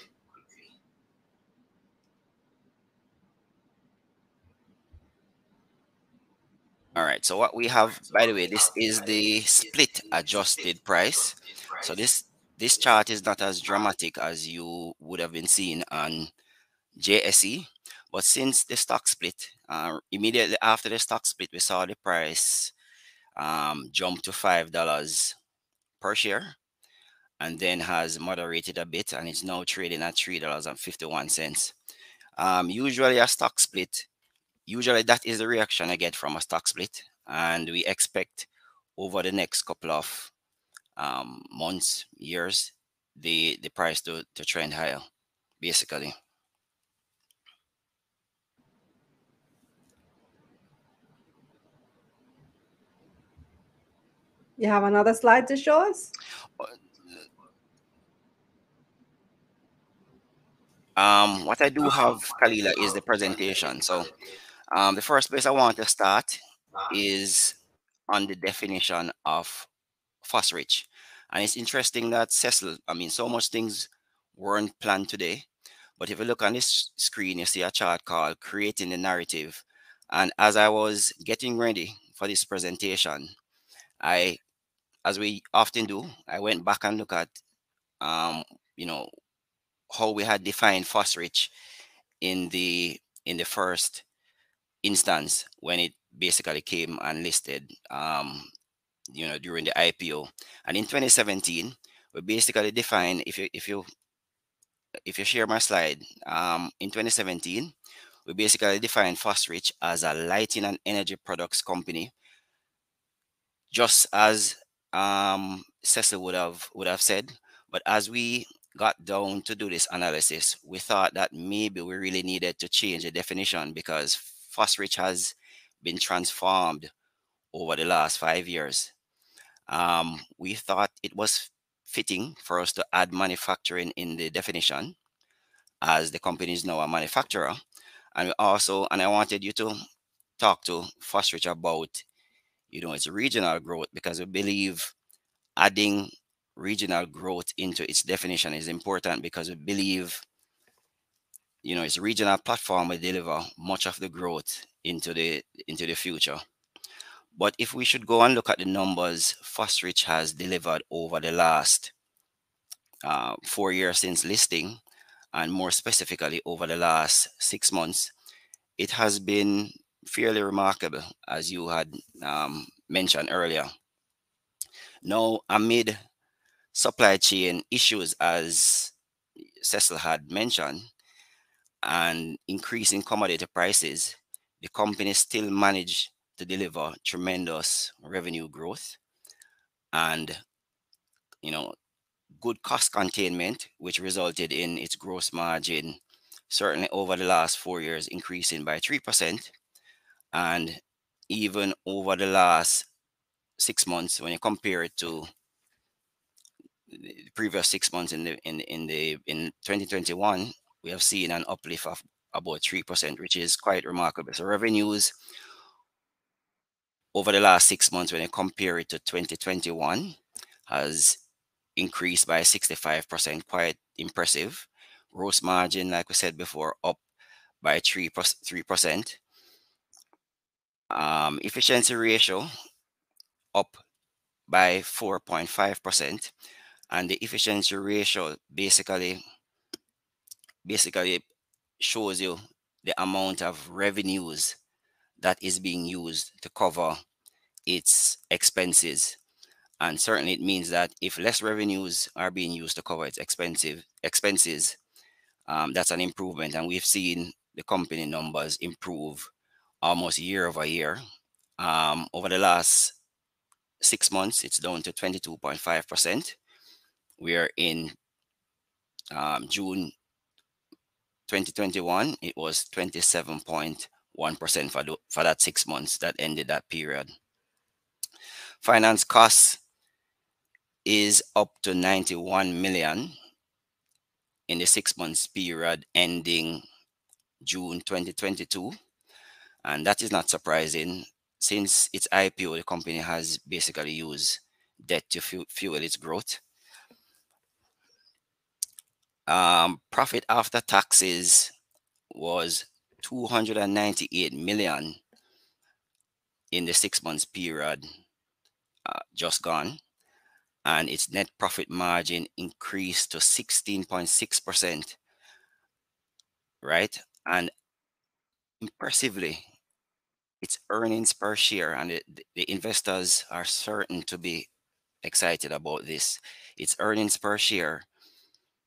All right, so what we have, by the way, this is the split adjusted price. So this this chart is not as dramatic as you would have been seeing on JSE, but since the stock split, uh, immediately after the stock split, we saw the price um, jumped to five dollars per share, and then has moderated a bit, and it's now trading at three dollars and fifty one cents. Um, usually, a stock split, usually that is the reaction I get from a stock split, and we expect over the next couple of um, months, years, the the price to to trend higher, basically. You have another slide to show us? Um, what I do have, Kalila, is the presentation. So um, the first place I want to start is on the definition of Fosrich. And it's interesting that Cecil, I mean, so much things weren't planned today. But if you look on this screen, you see a chart called Creating the Narrative. And as I was getting ready for this presentation, I as we often do, I went back and looked at, um, you know, how we had defined Fosrich in the in the first instance when it basically came and listed, um, you know, during the IPO. And in 2017, we basically defined if you if you if you share my slide, um, in 2017, we basically defined Fosrich as a lighting and energy products company, just as um, Cecil would have would have said. But as we got down to do this analysis, we thought that maybe we really needed to change the definition because Fosrich has been transformed over the last five years. Um, we thought it was fitting for us to add manufacturing in the definition as the company is now a manufacturer. And also, and I wanted you to talk to Fosrich about you know, it's regional growth because we believe adding regional growth into its definition is important because we believe, you know, it's regional platform will deliver much of the growth into the into the future. But if we should go and look at the numbers Fosrich has delivered over the last uh, four years since listing, and more specifically over the last six months, it has been fairly remarkable, as you had um, mentioned earlier. Now, amid supply chain issues, as Cecil had mentioned, and increasing commodity prices, the company still managed to deliver tremendous revenue growth and you know good cost containment which resulted in its gross margin certainly over the last four years increasing by 3% and even over the last six months when you compare it to the previous six months in the in in the in 2021 we have seen an uplift of about 3% which is quite remarkable. So revenues over the last six months when you compare it to 2021 has increased by 65% quite impressive. Gross margin like we said before up by 3 3% um, efficiency ratio up by 4.5% and the efficiency ratio basically basically shows you the amount of revenues that is being used to cover its expenses. And certainly it means that if less revenues are being used to cover its expensive expenses um, that's an improvement. And we've seen the company numbers improve almost year over year. Um, over the last six months, it's down to 22.5%. We are in um, June 2021, it was 27.1% for, for that six months that ended that period. Finance costs is up to 91 million in the six months period ending June 2022 and that is not surprising since its IPO, the company has basically used debt to fuel its growth. Um, profit after taxes was 298 million in the six months period uh, just gone and its net profit margin increased to 16.6% right and impressively its earnings per share, and it, the investors are certain to be excited about this. Its earnings per share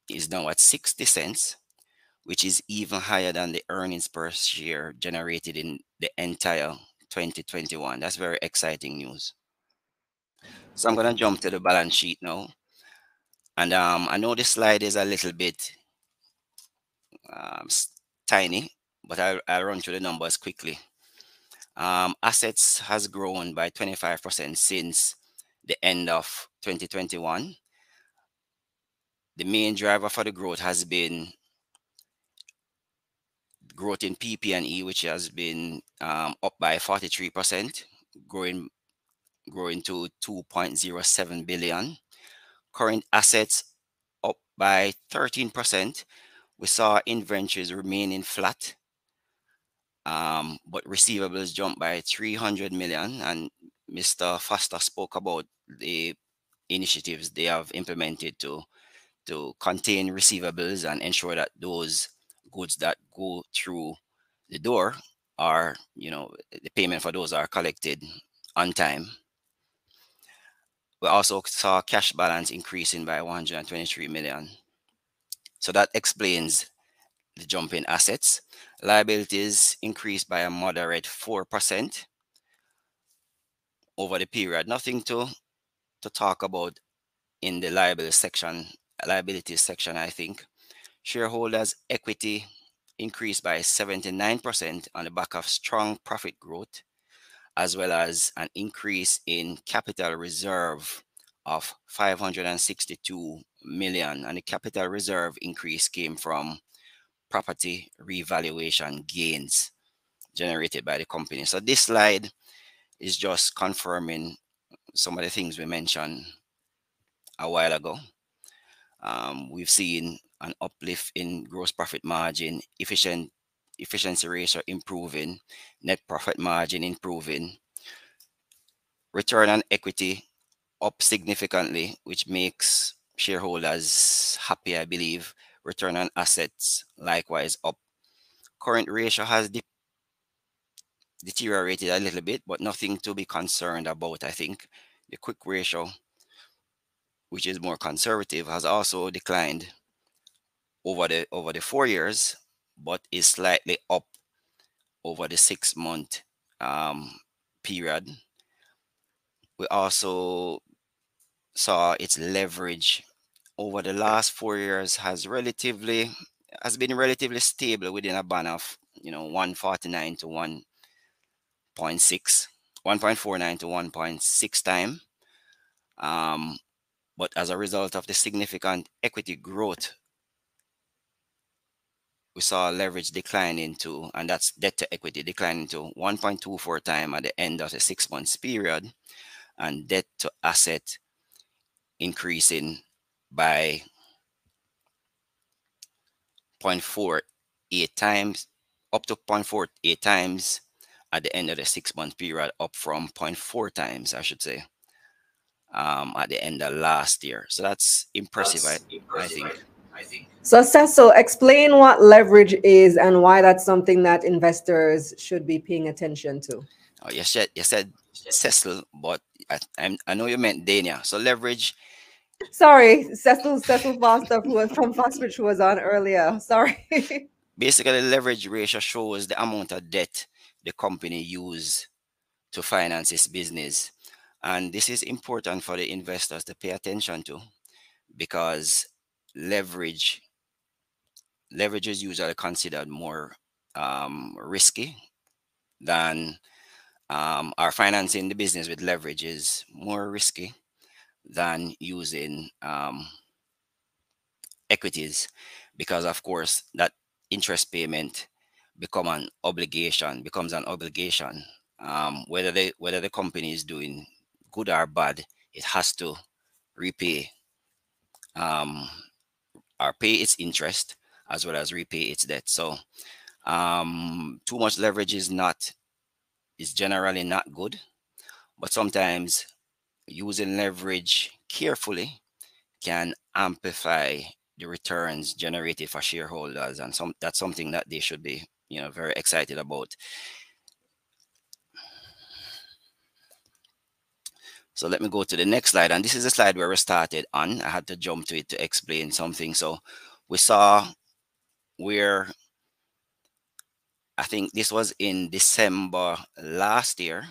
is now at 60 cents, which is even higher than the earnings per share generated in the entire 2021. That's very exciting news. So I'm going to jump to the balance sheet now. And um, I know this slide is a little bit um, tiny, but I'll, I'll run through the numbers quickly. Um, assets has grown by 25% since the end of 2021. The main driver for the growth has been growth in PP&E, which has been um, up by 43%, growing growing to 2.07 billion. Current assets up by 13%. We saw inventories remaining flat um, but receivables jumped by 300 million. And Mr. Foster spoke about the initiatives they have implemented to to contain receivables and ensure that those goods that go through the door are, you know, the payment for those are collected on time. We also saw cash balance increasing by 123 million. So that explains the jump in assets. Liabilities increased by a moderate 4% over the period. Nothing to, to talk about in the liability section, liabilities section, I think. Shareholders' equity increased by 79% on the back of strong profit growth, as well as an increase in capital reserve of 562 million. And the capital reserve increase came from property revaluation gains generated by the company. So this slide is just confirming some of the things we mentioned a while ago. Um, we've seen an uplift in gross profit margin, efficient efficiency ratio improving, net profit margin improving, return on equity up significantly, which makes shareholders happy, I believe, return on assets likewise up. Current ratio has de deteriorated a little bit, but nothing to be concerned about. I think the quick ratio, which is more conservative, has also declined over the over the four years, but is slightly up over the six month um, period. We also saw its leverage over the last four years has relatively has been relatively stable within a band of you know 149 to 1.6 1.49 to 1.6 time. Um, but as a result of the significant equity growth we saw leverage decline into and that's debt to equity declining to 1.24 time at the end of the six months period and debt to asset increasing by 0.48 times up to 0.48 times at the end of the six month period up from 0.4 times i should say um, at the end of last year. So that's impressive, that's I, impressive I, think. I think. So cecil explain what leverage is and why that's something that investors should be paying attention to. Oh you said you said cecil but I, I, I know you meant dania. So leverage Sorry, Cecil Cecil Foster, who was from Fosrich, who was on earlier. Sorry. Basically, leverage ratio shows the amount of debt the company use to finance its business. And this is important for the investors to pay attention to because leverage leverage is usually considered more um, risky than um, our financing the business with leverage is more risky than using um, equities because of course that interest payment become an obligation becomes an obligation. Um, whether they whether the company is doing good or bad it has to repay um, or pay its interest as well as repay its debt. So um, too much leverage is not is generally not good but sometimes using leverage carefully can amplify the returns generated for shareholders and some that's something that they should be you know very excited about. So let me go to the next slide and this is the slide where we started on. I had to jump to it to explain something. So we saw where i think this was in december last year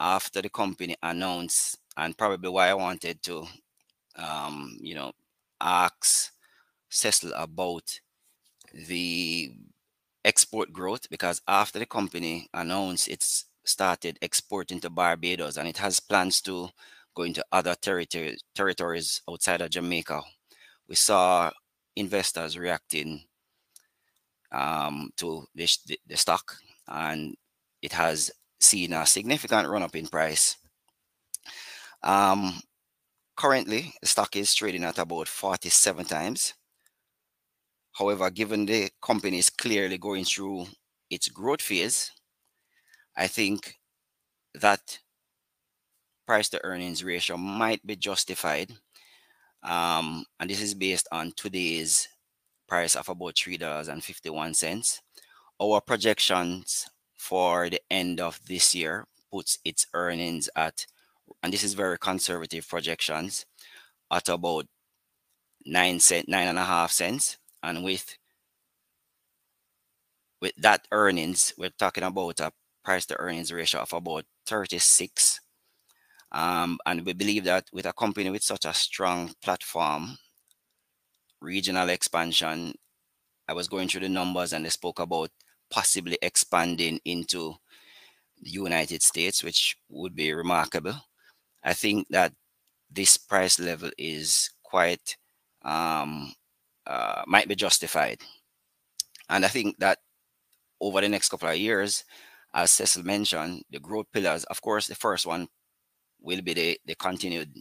after the company announced and probably why I wanted to, um, you know, ask Cecil about the export growth because after the company announced it's started exporting to Barbados and it has plans to go into other territory, territories outside of Jamaica, we saw investors reacting um, to the, the stock and it has seen a significant run up in price um, currently, the stock is trading at about 47 times. However, given the company is clearly going through its growth phase, I think that price to earnings ratio might be justified. Um, and this is based on today's price of about $3.51. Our projections for the end of this year puts its earnings at and this is very conservative projections, at about nine cent, nine and a half cents. And with with that earnings, we're talking about a price to earnings ratio of about 36. Um, and we believe that with a company with such a strong platform, regional expansion, I was going through the numbers and they spoke about possibly expanding into the United States, which would be remarkable. I think that this price level is quite um, uh, might be justified, and I think that over the next couple of years, as Cecil mentioned, the growth pillars. Of course, the first one will be the the continued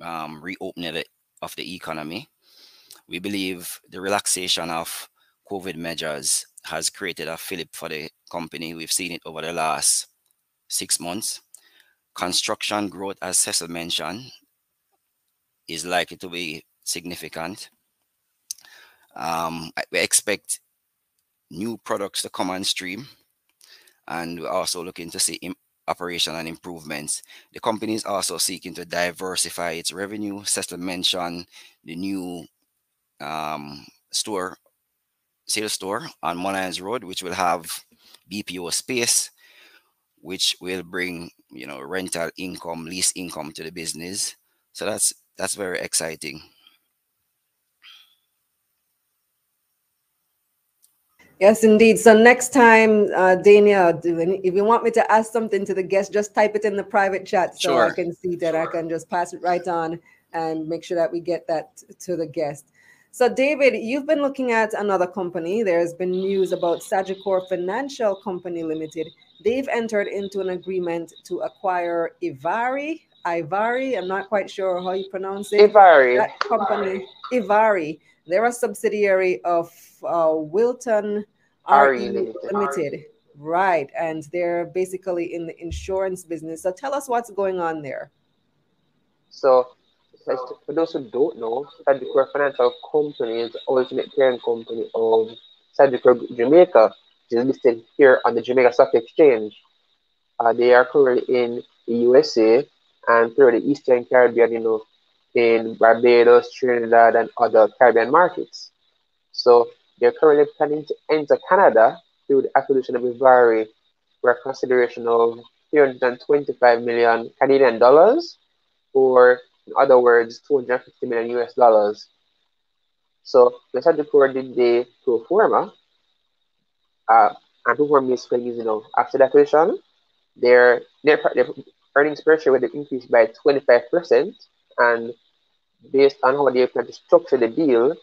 um, reopening of the economy. We believe the relaxation of COVID measures has created a fillip for the company. We've seen it over the last six months. Construction growth, as Cecil mentioned, is likely to be significant. Um, we expect new products to come on stream. and we're also looking to see operation and improvements. The company is also seeking to diversify its revenue. Cecil mentioned the new um, store, sales store on Molynes Road, which will have BPO space, which will bring you know rental income, lease income to the business. So that's that's very exciting. Yes, indeed. So next time, uh, Daniel, if you want me to ask something to the guest, just type it in the private chat so sure. I can see that sure. I can just pass it right on and make sure that we get that to the guest. So, David, you've been looking at another company. There's been news about Sagicor Financial Company Limited. They've entered into an agreement to acquire Ivari. Ivari, I'm not quite sure how you pronounce it. Ivari. That company, Ivari. They're a subsidiary of uh, Wilton RE Limited. Right. And they're basically in the insurance business. So tell us what's going on there. So for those who don't know, Sagicor Financial Company is the ultimate parent company of Sagicor Jamaica, is listed here on the Jamaica Stock Exchange. Uh, they are currently in the USA and through the Eastern Caribbean, you know, in Barbados, Trinidad, and other Caribbean markets. So they're currently planning to enter Canada through the acquisition of Ivari for a consideration of 325 million Canadian dollars, or in other words, 250 million US dollars. So the Sagicor did the pro forma, uh, and forma is you know, after the acquisition, their, their, their earnings per share would increase by 25%, and based on how they plan to structure the deal,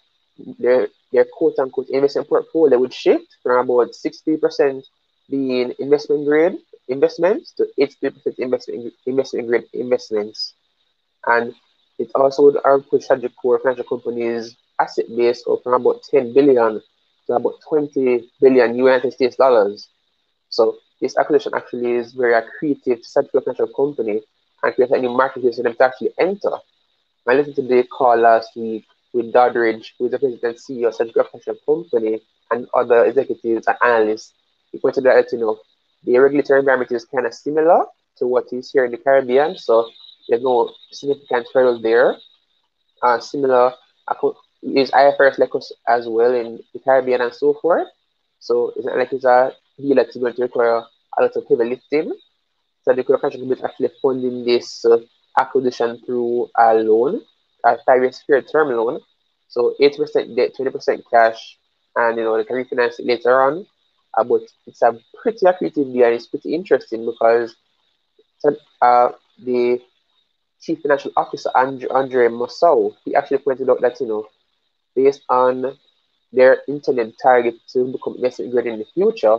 their, their quote unquote investment portfolio would shift from about 60% being investment grade investments to 80% investment, investment grade investments. And it also would push core financial companies asset base of from about 10 billion to about 20 billion United States dollars. So this acquisition actually is very accretive to Sagicor financial company and creates a new market for them to actually enter. I listened to the call last week with Dodridge, who is the president and CEO of Sagicor Financial Company, and other executives and analysts. He pointed out, that, you know, the regulatory environment is kind of similar to what is here in the Caribbean, so there's no significant hurdle there. Uh, similar is IFRS like as well in the Caribbean and so forth. So it's not like it's a deal that's going to require a lot of heavy lifting. So the corporation is actually funding this uh, acquisition through a loan, a five-year secured term loan. So 80% debt, 20% cash, and you know they can refinance it later on. Uh, but it's a pretty accretive deal and it's pretty interesting because uh, the chief financial officer Andre, Andre he actually pointed out that you know based on their intended target to become investment grade in the future,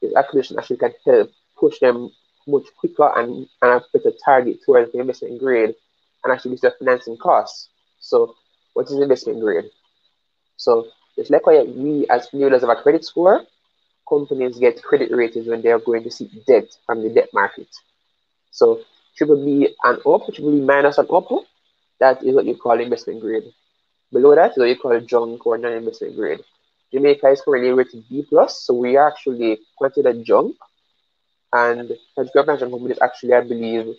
this acquisition actually can help push them much quicker and, and a target towards the investment grade and actually reduce their financing costs. So, what is investment grade? So, it's like we as individuals have a credit score, companies get credit ratings when they are going to seek debt from the debt market. So, triple B and up, triple B minus and up, that is what you call investment grade. Below that is what you call junk or non-investment grade. Jamaica is currently rated B plus, so we are actually considered junk. And French government company is actually, I believe,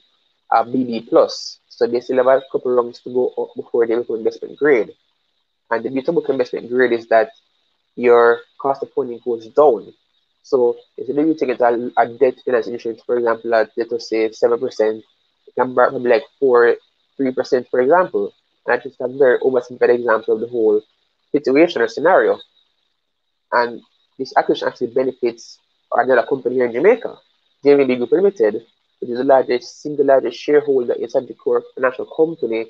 a BB plus. So they still have a couple of rungs to go up before they become investment grade. And the beauty about investment grade is that your cost of funding goes down. So instead of you taking a, a debt finance insurance, for example, at let us say seven percent, it can be like four, three percent, for example. And that's just a very example of the whole situation or scenario. And this acquisition actually benefits another company here in Jamaica, JMMB Group Limited, which is the largest, single largest shareholder inside the core financial company,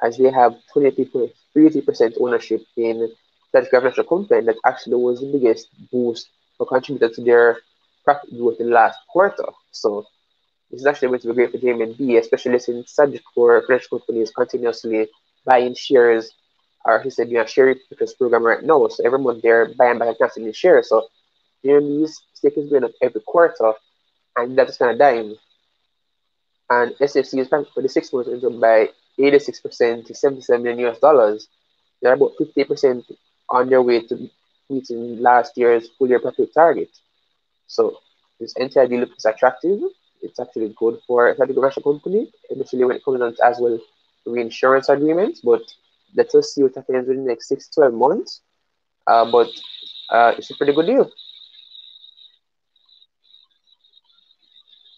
as they have 23.30% ownership in that financial company that actually was the biggest boost or contributor to their profit growth in the last quarter. So this is actually going to be great for JMMB, especially since Sagicor financial company is continuously buying shares or he said, you know, share purchase program right now. So every month they're buying back constantly shares. So JMMB's stake is going up every quarter and that is kind of dying. And SFC is planning for the six months into by 86% to 77 million US dollars. They're about 50% on their way to meeting last year's full year profit target. So this entire deal looks attractive. It's actually good for a commercial company, especially when it comes down to as well reinsurance agreements. But let us see what happens in the next six to 12 months. Uh, but uh, it's a pretty good deal.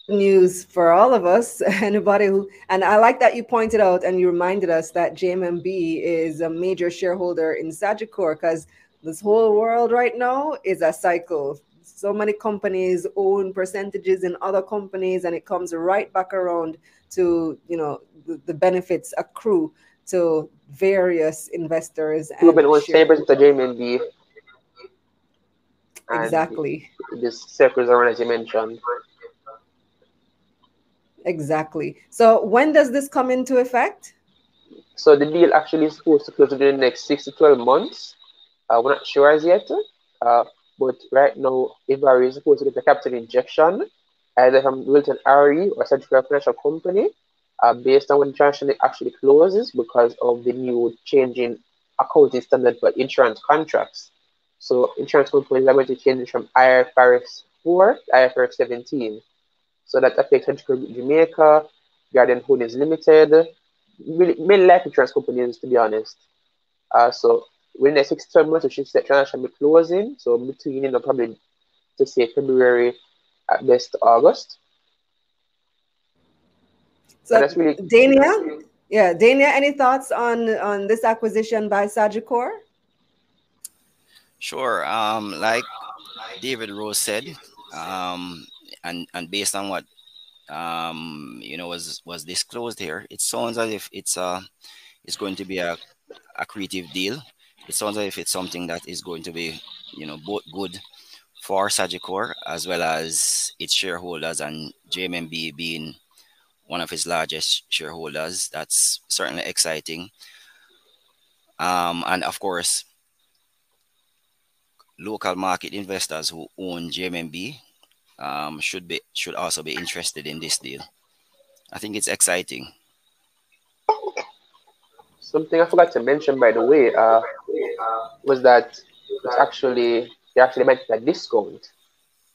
news for all of us [laughs] anybody who and i like that you pointed out and you reminded us that jmmb is a major shareholder in sagicor because this whole world right now is a cycle so many companies own percentages in other companies and it comes right back around to you know the, the benefits accrue to various investors and JMMB. Exactly. This circles around as you mentioned. Exactly. So when does this come into effect? So the deal actually is supposed to close within the next six to twelve months. Uh, we're not sure as yet. Uh, but right now, Ivari is supposed to get a capital injection either from Wilton RE or Central Financial Company uh, based on when the transaction actually closes because of the new changing accounting standard for insurance contracts. So insurance companies are going to change from IFRS 4 to IFRS 17. So that affects Jamaica, Guardian Holdings Limited, many life insurance companies, to be honest. Uh, so within the six to 12 months, we should see that transaction be closing. So between, you know, probably to say February at best August. So that's really Dania, yeah, Dania, any thoughts on on this acquisition by Sagicor? Sure. Um, like David Rose said, um, and and based on what um, you know was was disclosed here, it sounds as if it's a it's going to be a, a creative deal. It sounds as if it's something that is going to be you know both good for Sagicor as well as its shareholders and JMMB being one of its largest shareholders. That's certainly exciting. Um, and of course, local market investors who own JMMB um, should be should also be interested in this deal. I think it's exciting. Something I forgot to mention, by the way, uh, was that it's actually they actually meant a discount.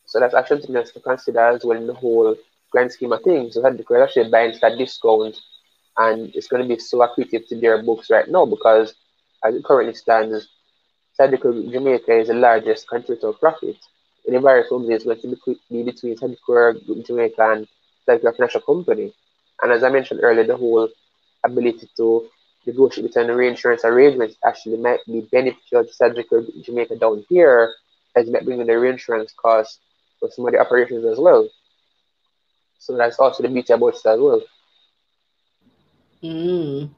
So that's actually something to consider as well in the whole grand scheme of things. So that they're actually buying that discount and it's going to be so accretive to their books right now because as it currently stands, Sagicor Jamaica is the largest contributor of profit. In the various companies is going to be between Sagicor Jamaica and Sagicor Financial Company. And as I mentioned earlier, the whole ability to negotiate between the reinsurance arrangements actually might be beneficial to Sagicor Jamaica down here as it might bring in the reinsurance costs for some of the operations as well. So that's also the beauty about it as well. Mm.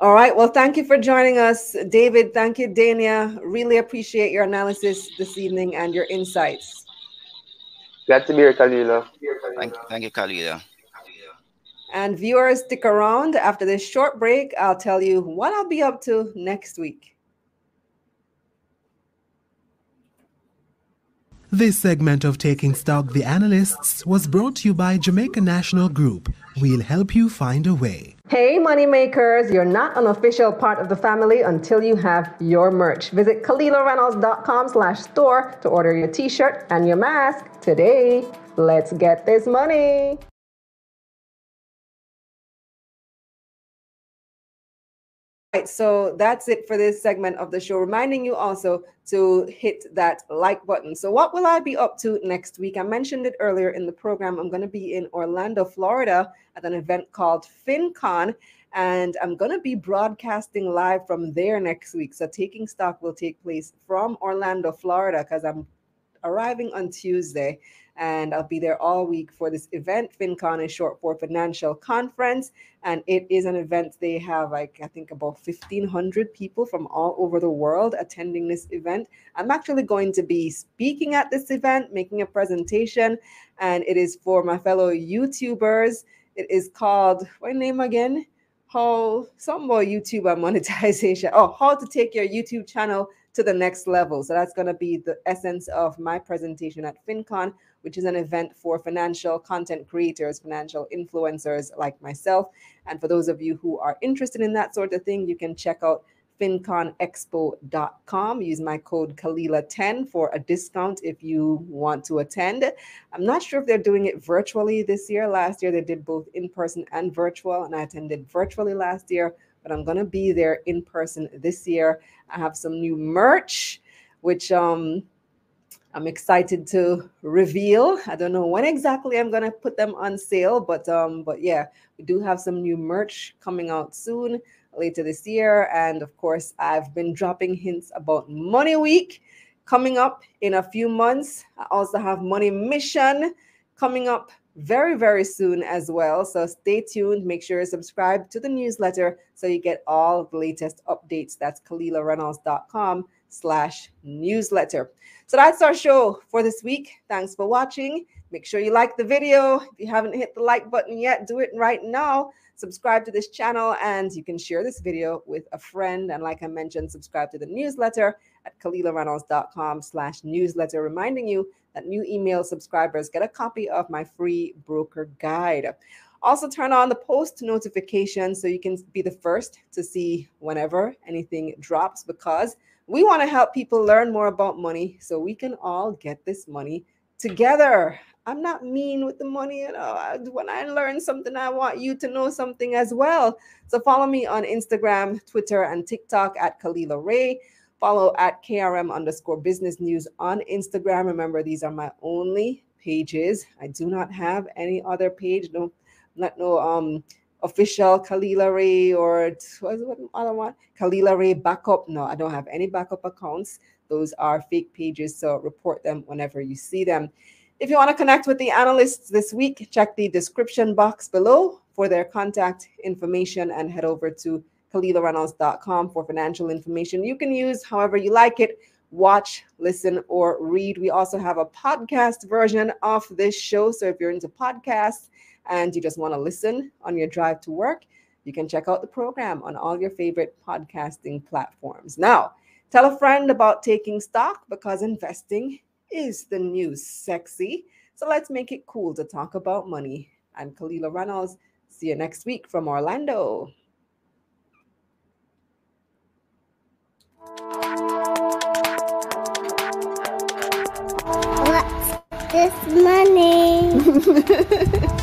All right. Well, thank you for joining us, David. Thank you, Dania. Really appreciate your analysis this evening and your insights. Glad to be here, Kalila. Thank, thank you, Kalila. And viewers, stick around. After this short break, I'll tell you what I'll be up to next week. This segment of Taking Stock the Analysts was brought to you by Jamaica National Group. We'll help you find a way. Hey, moneymakers, you're not an official part of the family until you have your merch. Visit KalilaReynolds.com slash store to order your t-shirt and your mask today. Let's get this money. Right, so that's it for this segment of the show. Reminding you also to hit that like button. So, what will I be up to next week? I mentioned it earlier in the program. I'm going to be in Orlando, Florida at an event called FinCon, and I'm going to be broadcasting live from there next week. So, taking stock will take place from Orlando, Florida, because I'm arriving on Tuesday and I'll be there all week for this event. FinCon is short for Financial Conference, and it is an event they have like I think about 1500 people from all over the world attending this event. I'm actually going to be speaking at this event, making a presentation, and it is for my fellow YouTubers. It is called what name again? How some more YouTube monetization. Oh, how to take your YouTube channel to the next level. So that's going to be the essence of my presentation at FinCon which is an event for financial content creators, financial influencers like myself. And for those of you who are interested in that sort of thing, you can check out finconexpo.com. Use my code Kalila10 for a discount if you want to attend. I'm not sure if they're doing it virtually this year. Last year they did both in person and virtual, and I attended virtually last year, but I'm going to be there in person this year. I have some new merch, which um I'm excited to reveal. I don't know when exactly I'm gonna put them on sale, but um, but yeah, we do have some new merch coming out soon later this year. And of course, I've been dropping hints about Money Week coming up in a few months. I also have Money Mission coming up very, very soon as well. So stay tuned. Make sure you subscribe to the newsletter so you get all the latest updates. That's KalilaReynolds.com slash newsletter. So that's our show for this week. Thanks for watching. Make sure you like the video. If you haven't hit the like button yet, do it right now. Subscribe to this channel and you can share this video with a friend. And like I mentioned, subscribe to the newsletter at KalilaReynolds.com slash newsletter, reminding you that new email subscribers get a copy of my free broker guide. Also, turn on the post notifications so you can be the first to see whenever anything drops because we want to help people learn more about money so we can all get this money together. I'm not mean with the money. You know, when I learn something, I want you to know something as well. So follow me on Instagram, Twitter, and TikTok at Kalila Ray. Follow at KRM underscore business news on Instagram. Remember, these are my only pages. I do not have any other page. No, not no um official Kalila Ray or what other one? Kalila Ray backup. No, I don't have any backup accounts. Those are fake pages, so report them whenever you see them. If you want to connect with the analysts this week, check the description box below for their contact information and head over to KalilaReynolds.com for financial information. You can use however you like it watch, listen, or read. We also have a podcast version of this show. So if you're into podcasts, and you just want to listen on your drive to work, you can check out the program on all your favorite podcasting platforms. Now, tell a friend about taking stock because investing is the new sexy. So let's make it cool to talk about money. I'm Kalila Reynolds. See you next week from Orlando. What's this money? [laughs]